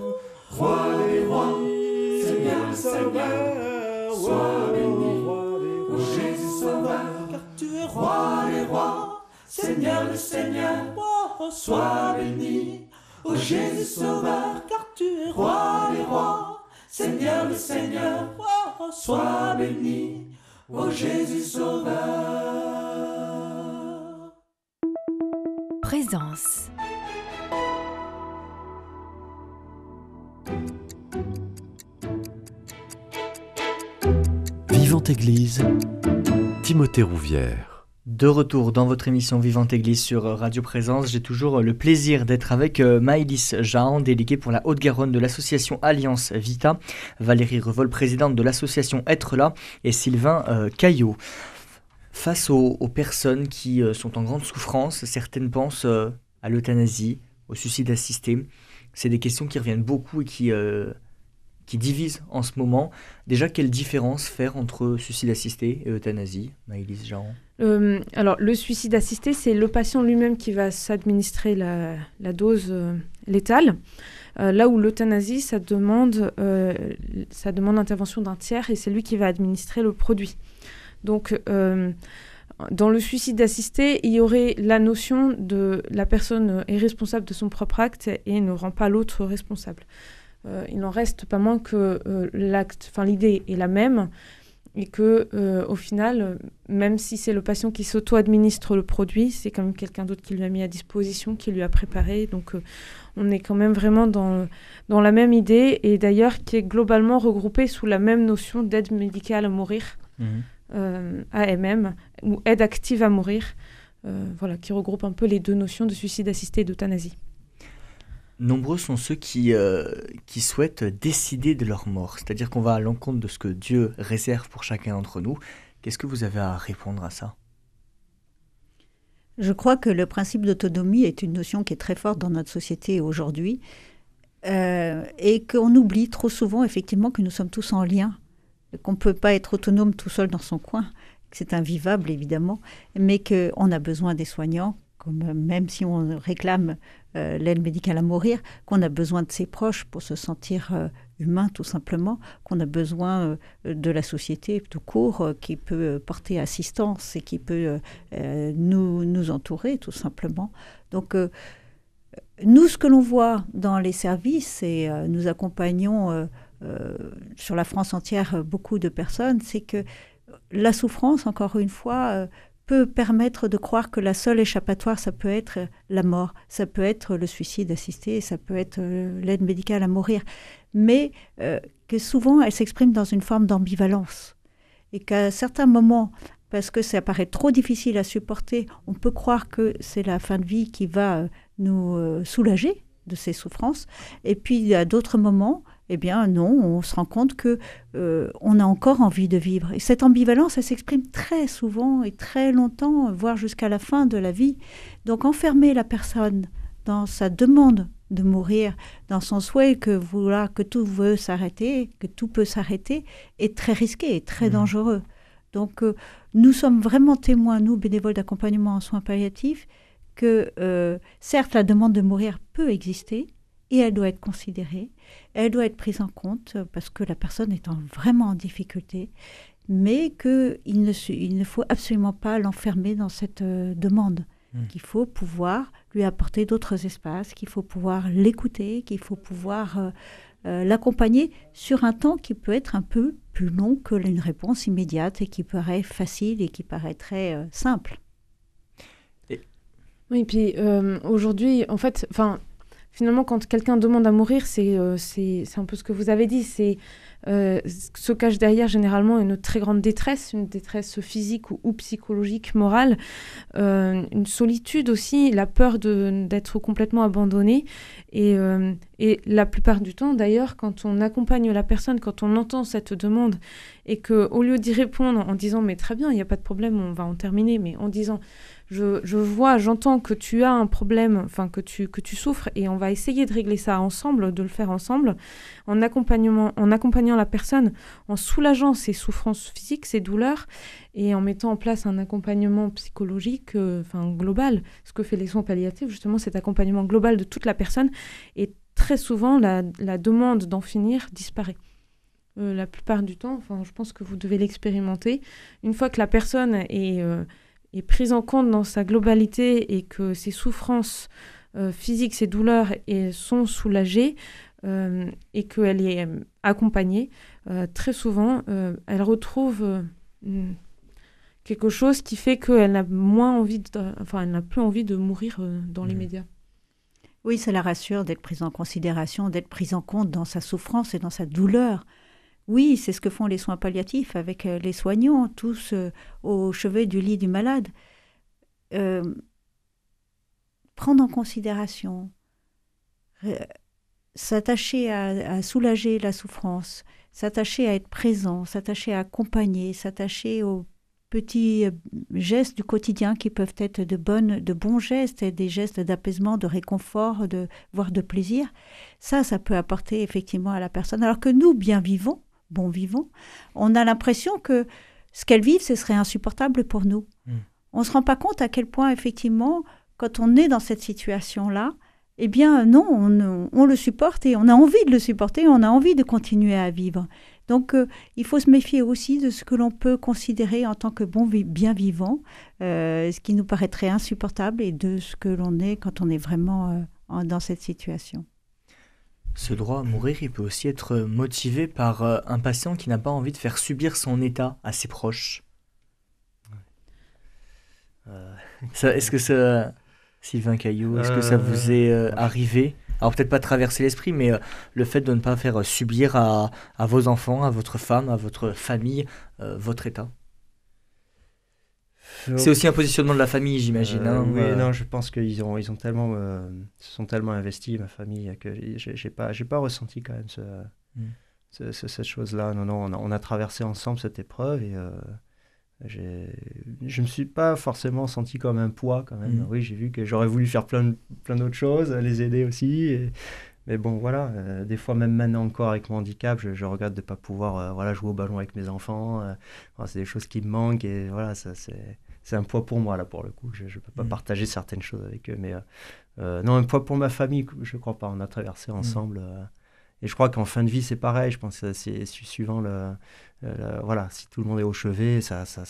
roi des rois, Seigneur des seigneurs, sois béni. Ô Jésus Sauveur, car tu es roi des rois, Seigneur oh, sois béni. Ô Jésus Sauveur, car tu es roi des rois, Seigneur des seigneurs, oh, sois béni. Ô Jésus Sauveur. Présence. Vivante Église, Timothée Rouvière. De retour dans votre émission Vivante Église sur Radio Présence, j'ai toujours le plaisir d'être avec euh, Maëlys Jean, déléguée pour la Haute-Garonne de l'association Alliance Vita, Valérie Revol, présidente de l'association Être là, et Sylvain euh, Caillot. Face aux, personnes qui euh, sont en grande souffrance, certaines pensent euh, à l'euthanasie, au suicide assisté. C'est des questions qui reviennent beaucoup et qui, euh, qui divise en ce moment. Déjà, quelle différence faire entre suicide assisté et euthanasie, Jaron euh, alors, le suicide assisté, c'est le patient lui-même qui va s'administrer la, dose euh, létale. Euh, là où l'euthanasie, ça demande, ça demande l'intervention d'un tiers et c'est lui qui va administrer le produit. Donc, dans le suicide assisté, il y aurait la notion de la personne est responsable de son propre acte et ne rend pas l'autre responsable. Il n'en reste pas moins que l'acte, enfin l'idée est la même, et que euh, au final, même si c'est le patient qui s'auto-administre le produit, c'est quand même quelqu'un d'autre qui lui a mis à disposition, qui lui a préparé. Donc euh, on est quand même vraiment dans, dans la même idée et d'ailleurs qui est globalement regroupée sous la même notion d'aide médicale à mourir, mmh. euh, AMM, ou aide active à mourir, voilà, qui regroupe un peu les deux notions de suicide assisté et d'euthanasie. Nombreux sont ceux qui, euh, qui souhaitent décider de leur mort, c'est-à-dire qu'on va à l'encontre de ce que Dieu réserve pour chacun d'entre nous. Qu'est-ce que vous avez à répondre à ça? Je crois que le principe d'autonomie est une notion qui est très forte dans notre société aujourd'hui euh, et qu'on oublie trop souvent effectivement que nous sommes tous en lien, qu'on ne peut pas être autonome tout seul dans son coin, que c'est invivable évidemment, mais qu'on a besoin des soignants, comme même si on réclame euh, l'aide médicale à mourir, qu'on a besoin de ses proches pour se sentir euh, humain tout simplement, qu'on a besoin euh, de la société tout court qui peut porter assistance et qui peut nous, nous entourer tout simplement. Donc nous, ce que l'on voit dans les services, et nous accompagnons sur la France entière beaucoup de personnes, c'est que la souffrance, encore une fois, peut permettre de croire que la seule échappatoire, ça peut être la mort, ça peut être le suicide assisté, ça peut être euh, l'aide médicale à mourir, mais euh, que souvent elle s'exprime dans une forme d'ambivalence. Et qu'à certains moments, parce que ça paraît trop difficile à supporter, on peut croire que c'est la fin de vie qui va euh, nous soulager de ces souffrances. Et puis à d'autres moments, eh bien non, on se rend compte que euh, on a encore envie de vivre. Et cette ambivalence, elle s'exprime très souvent et très longtemps, voire jusqu'à la fin de la vie. Donc enfermer la personne dans sa demande de mourir, dans son souhait que vouloir que tout veut s'arrêter, que tout peut s'arrêter, est très risqué et très mmh. dangereux. Donc euh, nous sommes vraiment témoins, nous, bénévoles d'accompagnement en soins palliatifs, que euh, certes la demande de mourir peut exister, et elle doit être considérée, elle doit être prise en compte parce que la personne est vraiment en difficulté, mais qu'il ne, il ne faut absolument pas l'enfermer dans cette euh, demande, mmh. qu'il faut pouvoir lui apporter d'autres espaces, qu'il faut pouvoir l'écouter, qu'il faut pouvoir euh, euh, l'accompagner sur un temps qui peut être un peu plus long que une réponse immédiate et qui paraît facile et qui paraîtrait simple. Oui, puis aujourd'hui, en fait, enfin, finalement, quand quelqu'un demande à mourir, c'est euh, c'est un peu ce que vous avez dit. C'est euh, se cache derrière généralement une très grande détresse, une détresse physique ou, psychologique, morale, euh, une solitude aussi, la peur d'être complètement abandonné. Et, et, la plupart du temps, d'ailleurs, quand on accompagne la personne, quand on entend cette demande et que au lieu d'y répondre en disant mais très bien, il n'y a pas de problème, on va en terminer, mais en disant je, vois, j'entends que tu as un problème, enfin que tu, que tu souffres, et on va essayer de régler ça ensemble, de le faire ensemble, en, accompagnement, en accompagnant la personne, en soulageant ses souffrances physiques, ses douleurs, et en mettant en place un accompagnement psychologique, euh, enfin global. Ce que fait les soins palliatifs, justement, cet accompagnement global de toute la personne, et très souvent la, demande d'en finir disparaît. Euh, la plupart du temps, enfin, je pense que vous devez l'expérimenter. Une fois que la personne est euh, prise en compte dans sa globalité et que ses souffrances physiques, ses douleurs sont soulagées et qu'elle est euh, accompagnée, très souvent, elle retrouve quelque chose qui fait qu'elle n'a moins envie, de, enfin, elle n'a plus envie de mourir dans les mmh. médias. Oui, ça la rassure d'être prise en considération, d'être prise en compte dans sa souffrance et dans sa douleur. Oui, c'est ce que font les soins palliatifs avec euh, les soignants, tous euh, au chevet du lit du malade. Euh, prendre en considération, s'attacher à, soulager la souffrance, s'attacher à être présent, s'attacher à accompagner, s'attacher au petits euh, gestes du quotidien qui peuvent être de, bonnes, de bons gestes, des gestes d'apaisement, de réconfort, de, voire de plaisir. Ça, ça peut apporter effectivement à la personne. Alors que nous, bien vivants, bon vivants, on a l'impression que ce qu'elles vivent, ce serait insupportable pour nous. Mm. On ne se rend pas compte à quel point, effectivement, quand on est dans cette situation-là, eh bien non, on, on, le supporte et on a envie de le supporter, on a envie de continuer à vivre. Donc, euh, il faut se méfier aussi de ce que l'on peut considérer en tant que bon bien vivant, euh, ce qui nous paraîtrait insupportable, et de ce que l'on est quand on est vraiment euh, dans cette situation. Ce droit à mourir, il peut aussi être motivé par un patient qui n'a pas envie de faire subir son état à ses proches. Est-ce que ça, Sylvain Caillou, est-ce que ça vous est arrivé? Alors peut-être pas traverser l'esprit, mais euh, le fait de ne pas faire subir à, vos enfants, à votre femme, à votre famille, euh, votre état? C'est aussi un positionnement de la famille, j'imagine. Hein, oui, euh. non, je pense qu'ils ont, ils ont tellement, se sont tellement investis, ma famille, que j'ai pas, j'ai pas ressenti quand même ce, hmm. cette chose-là. Non, non, on a, on a, traversé ensemble cette épreuve et je me suis pas forcément senti comme un poids quand même. Mm. Oui, j'ai vu que j'aurais voulu faire plein, plein d'autres choses, les aider aussi. mais bon, voilà, euh, des fois même maintenant encore avec mon handicap, je, regrette de ne pas pouvoir euh, voilà, jouer au ballon avec mes enfants. Euh. c'est des choses qui me manquent et voilà, ça c'est c'est un poids pour moi là pour le coup. Je ne peux pas mm. partager certaines choses avec eux, mais non, un poids pour ma famille, je crois pas. On a traversé mm. ensemble. Et je crois qu'en fin de vie, c'est pareil. Je pense que c'est suivant le, voilà, si tout le monde est au chevet, ça, ça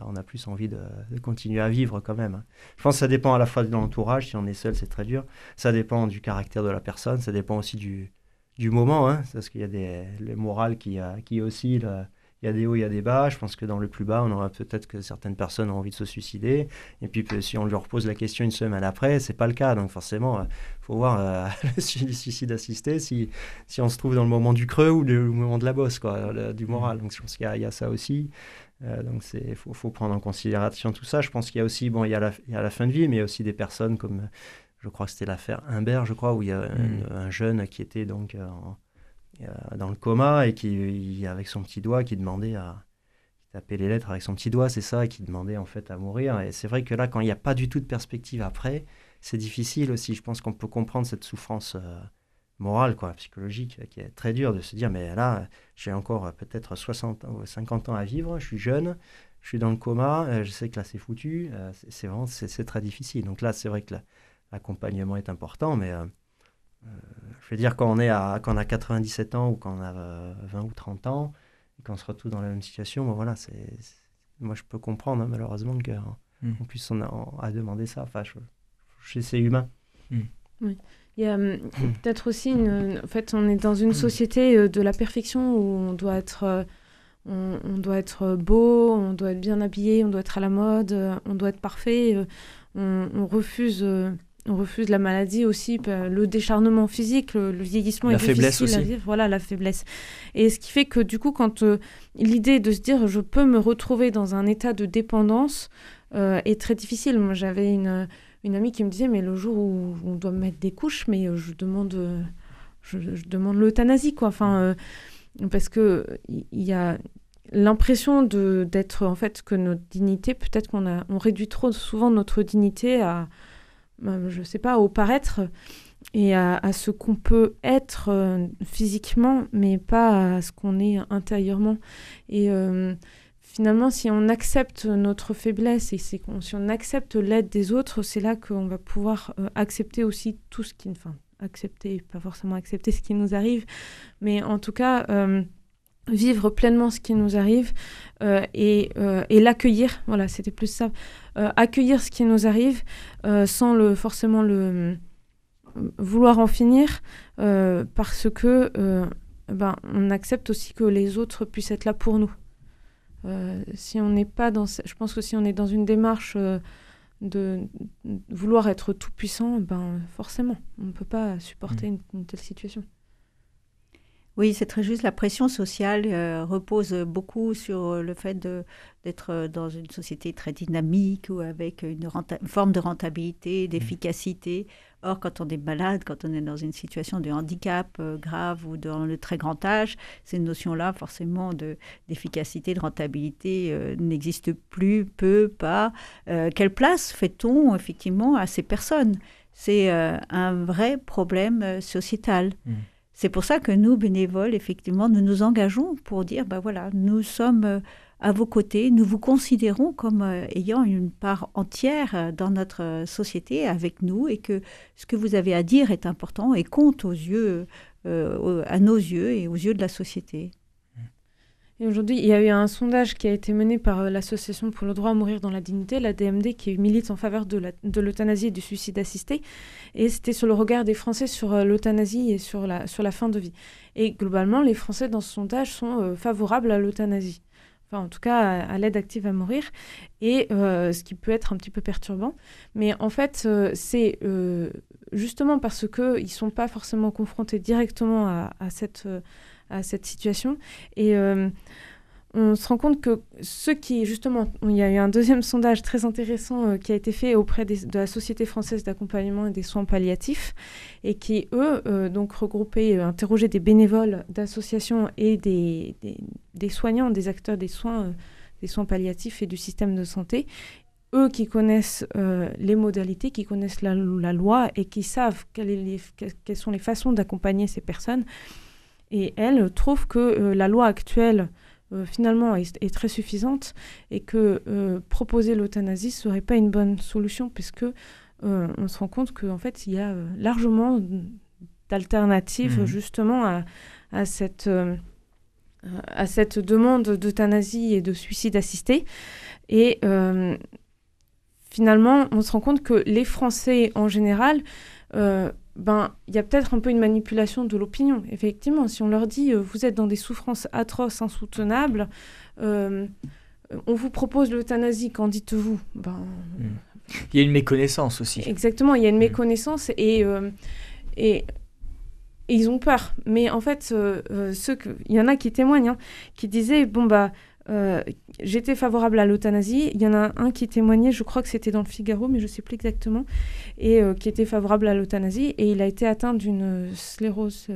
on, a, plus envie de, continuer à vivre quand même. Hein. Je pense que ça dépend à la fois de l'entourage, si on est seul, c'est très dur. Ça dépend du caractère de la personne, ça dépend aussi du, du moment, hein, parce qu'il y a des les morales qui, euh, qui oscillent euh, il y a des hauts, il y a des bas. Je pense que dans le plus bas, on aura peut-être que certaines personnes ont envie de se suicider. Et puis, si on leur pose la question une semaine après, c'est pas le cas. Donc, forcément, il euh, faut voir euh, le suicide assisté si, si on se trouve dans le moment du creux ou le moment de la bosse, quoi, du moral. Donc, je pense qu'il y, a ça aussi. Euh, donc, il faut, faut, prendre en considération tout ça. Je pense qu'il y a aussi, bon, il y a, la, il y a la fin de vie, mais il y a aussi des personnes comme, je crois que c'était l'affaire Humbert, je crois, où il y a mmh. un, jeune qui était donc en dans le coma et qui, avec son petit doigt, qui demandait à qui tapait les lettres avec son petit doigt, c'est ça, et qui demandait en fait à mourir. Et c'est vrai que là, quand il n'y a pas du tout de perspective après, c'est difficile aussi. Je pense qu'on peut comprendre cette souffrance euh, morale, quoi, psychologique, qui est très dure de se dire, mais là, j'ai encore peut-être 60 ou 50 ans à vivre, je suis jeune, je suis dans le coma, euh, je sais que là, c'est foutu. c'est vraiment, c'est très difficile. Donc là, c'est vrai que l'accompagnement est important, mais euh, je veux dire, quand on, est à, quand on a 97 ans ou quand on a 20 euh, ou 30 ans, et qu'on se retrouve dans la même situation, voilà, c'est, moi je peux comprendre hein, malheureusement qu'on mm. puisse en, à demander ça. Enfin, je, c'est humain. Mm. Oui. Il y a hum, peut-être aussi, une, en fait, on est dans une société euh, de la perfection où on doit être, on, doit être beau, on doit être bien habillé, on doit être à la mode, on doit être parfait. On, on refuse on refuse la maladie aussi, bah, le décharnement physique, le, vieillissement la faiblesse aussi. Voilà, la faiblesse. Et ce qui fait que du coup, quand euh, l'idée de se dire je peux me retrouver dans un état de dépendance euh, est très difficile. Moi, j'avais une, une amie qui me disait mais le jour où on doit mettre des couches, mais euh, je demande, je, demande l'euthanasie quoi. Enfin, parce que il y, a l'impression de d'être en fait que notre dignité, peut-être qu'on a, on réduit trop souvent notre dignité à euh, je sais pas, au paraître et à, ce qu'on peut être euh, physiquement, mais pas à ce qu'on est intérieurement. Et euh, finalement, si on accepte notre faiblesse et si on accepte l'aide des autres, c'est là qu'on va pouvoir accepter aussi tout ce qui... Enfin, accepter, pas forcément accepter ce qui nous arrive, mais en tout cas vivre pleinement ce qui nous arrive euh, et, euh, et l'accueillir. Voilà, c'était plus ça. Euh, accueillir ce qui nous arrive sans le, forcément le vouloir en finir parce que ben, on accepte aussi que les autres puissent être là pour nous. si on n'est pas dans, je pense que si on est dans une démarche de vouloir être tout puissant, ben forcément, on ne peut pas supporter mmh. une telle situation. Oui, c'est très juste. La pression sociale euh, repose beaucoup sur le fait d'être dans une société très dynamique ou avec une, forme de rentabilité, d'efficacité. Or, quand on est malade, quand on est dans une situation de handicap euh, grave ou dans le très grand âge, ces notions-là, forcément, d'efficacité, de, rentabilité euh, n'existent plus, peu, pas. Euh, quelle place fait-on effectivement à ces personnes? C'est un vrai problème sociétal. Mmh. C'est pour ça que nous, bénévoles, effectivement, nous nous engageons pour dire, ben voilà, nous sommes à vos côtés. Nous vous considérons comme euh, ayant une part entière euh, dans notre euh, société avec nous et que ce que vous avez à dire est important et compte aux yeux, à nos yeux et aux yeux de la société. Aujourd'hui, il y a eu un sondage qui a été mené par l'Association pour le droit à mourir dans la dignité, la DMD, qui milite en faveur de l'euthanasie et du suicide assisté. Et c'était sur le regard des Français sur l'euthanasie et sur la, fin de vie. Et globalement, les Français dans ce sondage sont favorables à l'euthanasie en tout cas à, l'aide active à mourir, et euh, ce qui peut être un petit peu perturbant. Mais en fait, euh, c'est euh, justement parce qu'ils ne sont pas forcément confrontés directement à cette, à cette situation. Et on se rend compte que ceux qui, justement, il y a eu un deuxième sondage très intéressant euh, qui a été fait auprès de la Société française d'accompagnement et des soins palliatifs, et qui, eux, euh, donc regroupaient, euh, interrogeaient des bénévoles d'associations et des, des, soignants, des acteurs des soins, des soins palliatifs et du système de santé. Eux qui connaissent les modalités, qui connaissent la, loi et qui savent quelles sont les façons d'accompagner ces personnes. Et elles trouvent que la loi actuelle euh, finalement est, très suffisante et que euh, proposer l'euthanasie serait pas une bonne solution puisque euh, on se rend compte qu'en fait il y a largement d'alternatives mmh. justement à, à cette à cette demande d'euthanasie et de suicide assisté et finalement on se rend compte que les Français en général ben, il y a peut-être un peu une manipulation de l'opinion. Effectivement, si on leur dit euh, vous êtes dans des souffrances atroces, insoutenables, euh, on vous propose l'euthanasie, qu'en dites-vous? Ben, hmm. Il y a une méconnaissance aussi. Exactement, il y a une hmm. méconnaissance et, euh, et, ils ont peur. Mais en fait, ceux que, il y en a qui témoignent, hein, qui disaient bon, bah euh, j'étais favorable à l'euthanasie. Il y en a un qui témoignait, je crois que c'était dans le Figaro, mais je ne sais plus exactement, et euh, qui était favorable à l'euthanasie. Et il a été atteint d'une sclérose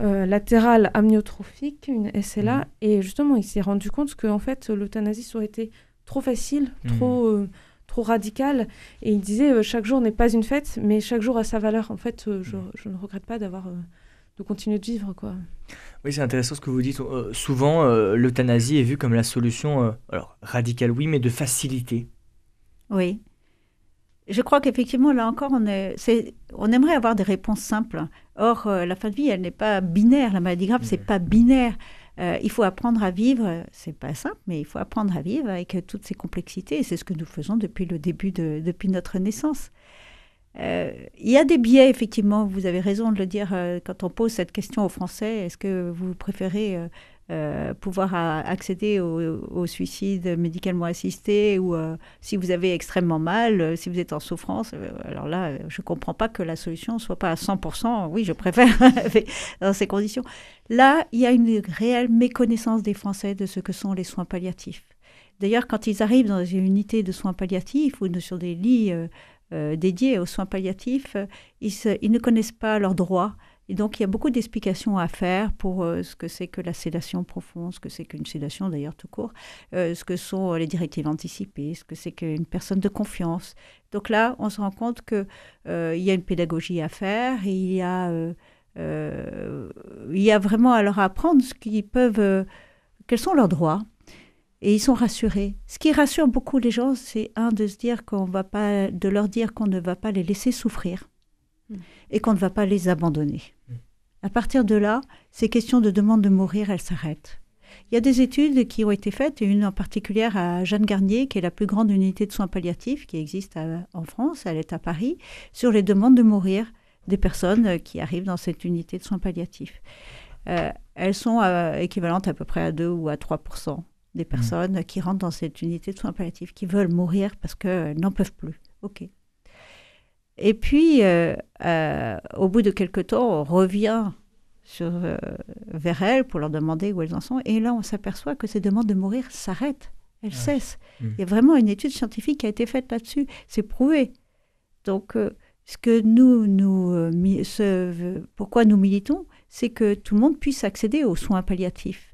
euh, latérale amyotrophique, une SLA. Mmh. Et justement, il s'est rendu compte qu'en fait, l'euthanasie aurait été trop facile, mmh. trop, trop radicale. Et il disait, chaque jour n'est pas une fête, mais chaque jour a sa valeur. En fait, je, mmh. je, ne regrette pas d'avoir de continuer de vivre. quoi. Oui, c'est intéressant ce que vous dites. Euh, souvent, euh, l'euthanasie est vue comme la solution, euh, alors radicale, oui, mais de facilité. Oui. Je crois qu'effectivement, là encore, on, est, on aimerait avoir des réponses simples. Or, la fin de vie, elle n'est pas binaire. La maladie grave, c'est pas binaire. il faut apprendre à vivre. C'est pas simple, mais il faut apprendre à vivre avec toutes ces complexités. Et c'est ce que nous faisons depuis le début de, depuis notre naissance. Euh, il y a des biais, effectivement, vous avez raison de le dire euh, quand on pose cette question aux Français. Est-ce que vous préférez euh, pouvoir accéder au, suicide médicalement assisté ou si vous avez extrêmement mal, si vous êtes en souffrance Alors là, je ne comprends pas que la solution ne soit pas à 100%. Oui, je préfère dans ces conditions. Là, il y a une réelle méconnaissance des Français de ce que sont les soins palliatifs. D'ailleurs, quand ils arrivent dans une unité de soins palliatifs ou sur des lits dédiés aux soins palliatifs, euh, ils, ne connaissent pas leurs droits. Et donc, il y a beaucoup d'explications à faire pour euh, ce que c'est que la sédation profonde, ce que c'est qu'une sédation d'ailleurs tout court, ce que sont les directives anticipées, ce que c'est qu'une personne de confiance. Donc là, on se rend compte qu'il y a une pédagogie à faire, il y a, il y a vraiment à leur apprendre ce qu'ils peuvent, quels sont leurs droits, et ils sont rassurés. Ce qui rassure beaucoup les gens, c'est un de se dire qu'on va pas, de leur dire qu'on ne va pas les laisser souffrir mm. et qu'on ne va pas les abandonner. Mm. À partir de là, ces questions de demande de mourir, elles s'arrêtent. Il y a des études qui ont été faites, et une en particulier à Jeanne Garnier, qui est la plus grande unité de soins palliatifs qui existe en France, elle est à Paris, sur les demandes de mourir des personnes qui arrivent dans cette unité de soins palliatifs. Euh, elles sont euh, équivalentes à peu près à 2 ou à 3 des mmh. personnes qui rentrent dans cette unité de soins palliatifs, qui veulent mourir parce qu'elles n'en peuvent plus. OK. Et puis, euh, euh, au bout de quelques temps, on revient sur, euh, vers elles pour leur demander où elles en sont. Et là, on s'aperçoit que ces demandes de mourir s'arrêtent. Elles cessent. Mmh. Il y a vraiment une étude scientifique qui a été faite là-dessus. C'est prouvé. Donc, ce que nous, nous ce, pourquoi nous militons, c'est que tout le monde puisse accéder aux soins palliatifs.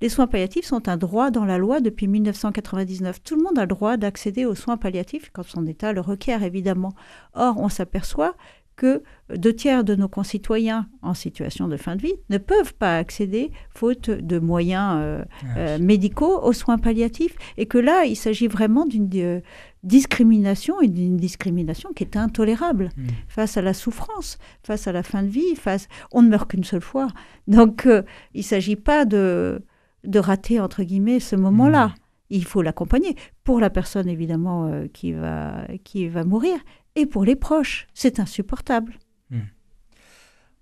Les soins palliatifs sont un droit dans la loi depuis 1999. Tout le monde a le droit d'accéder aux soins palliatifs quand son état le requiert, évidemment. Or, on s'aperçoit que deux tiers de nos concitoyens en situation de fin de vie ne peuvent pas accéder, faute de moyens euh, ah euh, médicaux, aux soins palliatifs, et que là, il s'agit vraiment d'une euh, discrimination, et d'une discrimination qui est intolérable hmm. face à la souffrance, face à la fin de vie, face... On ne meurt qu'une seule fois. Donc, il ne s'agit pas de, de rater, entre guillemets, ce moment-là. Hmm. Il faut l'accompagner pour la personne évidemment qui, va, qui va mourir et pour les proches. C'est insupportable. Hmm.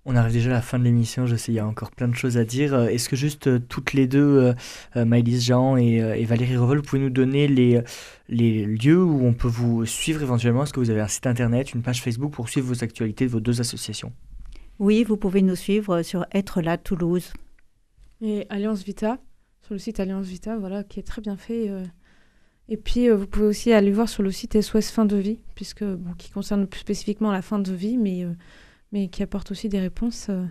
On arrive déjà à la fin de l'émission, je sais, il y a encore plein de choses à dire. Euh, est-ce que juste euh, toutes les deux, euh, Maëlys Jean et, Valérie Revol, vous pouvez nous donner les, les lieux où on peut vous suivre éventuellement? Est-ce que vous avez un site internet, une page Facebook pour suivre vos actualités de vos deux associations? Oui, vous pouvez nous suivre sur Être là Toulouse. Et Alliance Vita, sur le site Alliance Vita, voilà, qui est très bien fait. Et puis, euh, vous pouvez aussi aller voir sur le site SOS Fin de Vie, puisque, bon, qui concerne plus spécifiquement la fin de vie, mais, euh, mais qui apporte aussi des réponses. Euh,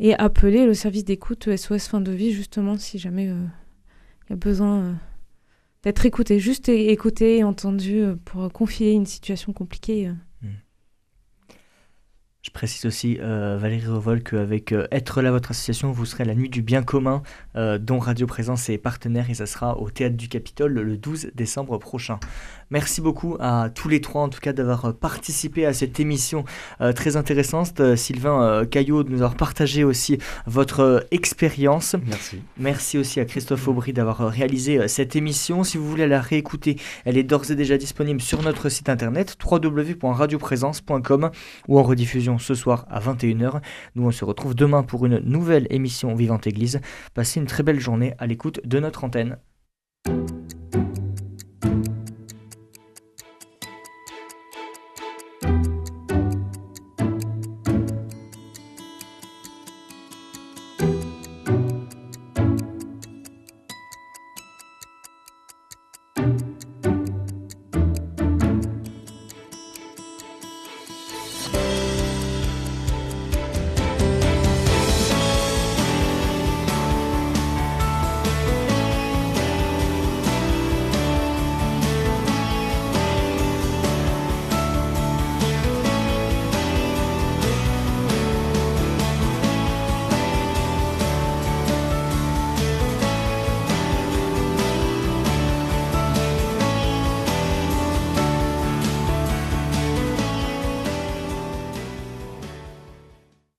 et appeler le service d'écoute SOS Fin de Vie, justement, si jamais il y a besoin d'être écouté. Juste écouté et entendu pour confier une situation compliquée. Je précise aussi, euh, Valérie Revol, qu'avec euh, Être là, votre association, vous serez à la nuit du bien commun, euh, dont Radio Présence est partenaire, et ça sera au Théâtre du Capitole le 12 décembre prochain. Merci beaucoup à tous les trois, en tout cas, d'avoir participé à cette émission très intéressante. Sylvain Caillot, de nous avoir partagé aussi votre expérience. Merci. Merci aussi à Christophe Aubry d'avoir réalisé cette émission. Si vous voulez la réécouter, elle est d'ores et déjà disponible sur notre site internet www.radioprésence.com ou en rediffusion ce soir à 21h. Nous, on se retrouve demain pour une nouvelle émission Vivante Église. Passez une très belle journée à l'écoute de notre antenne.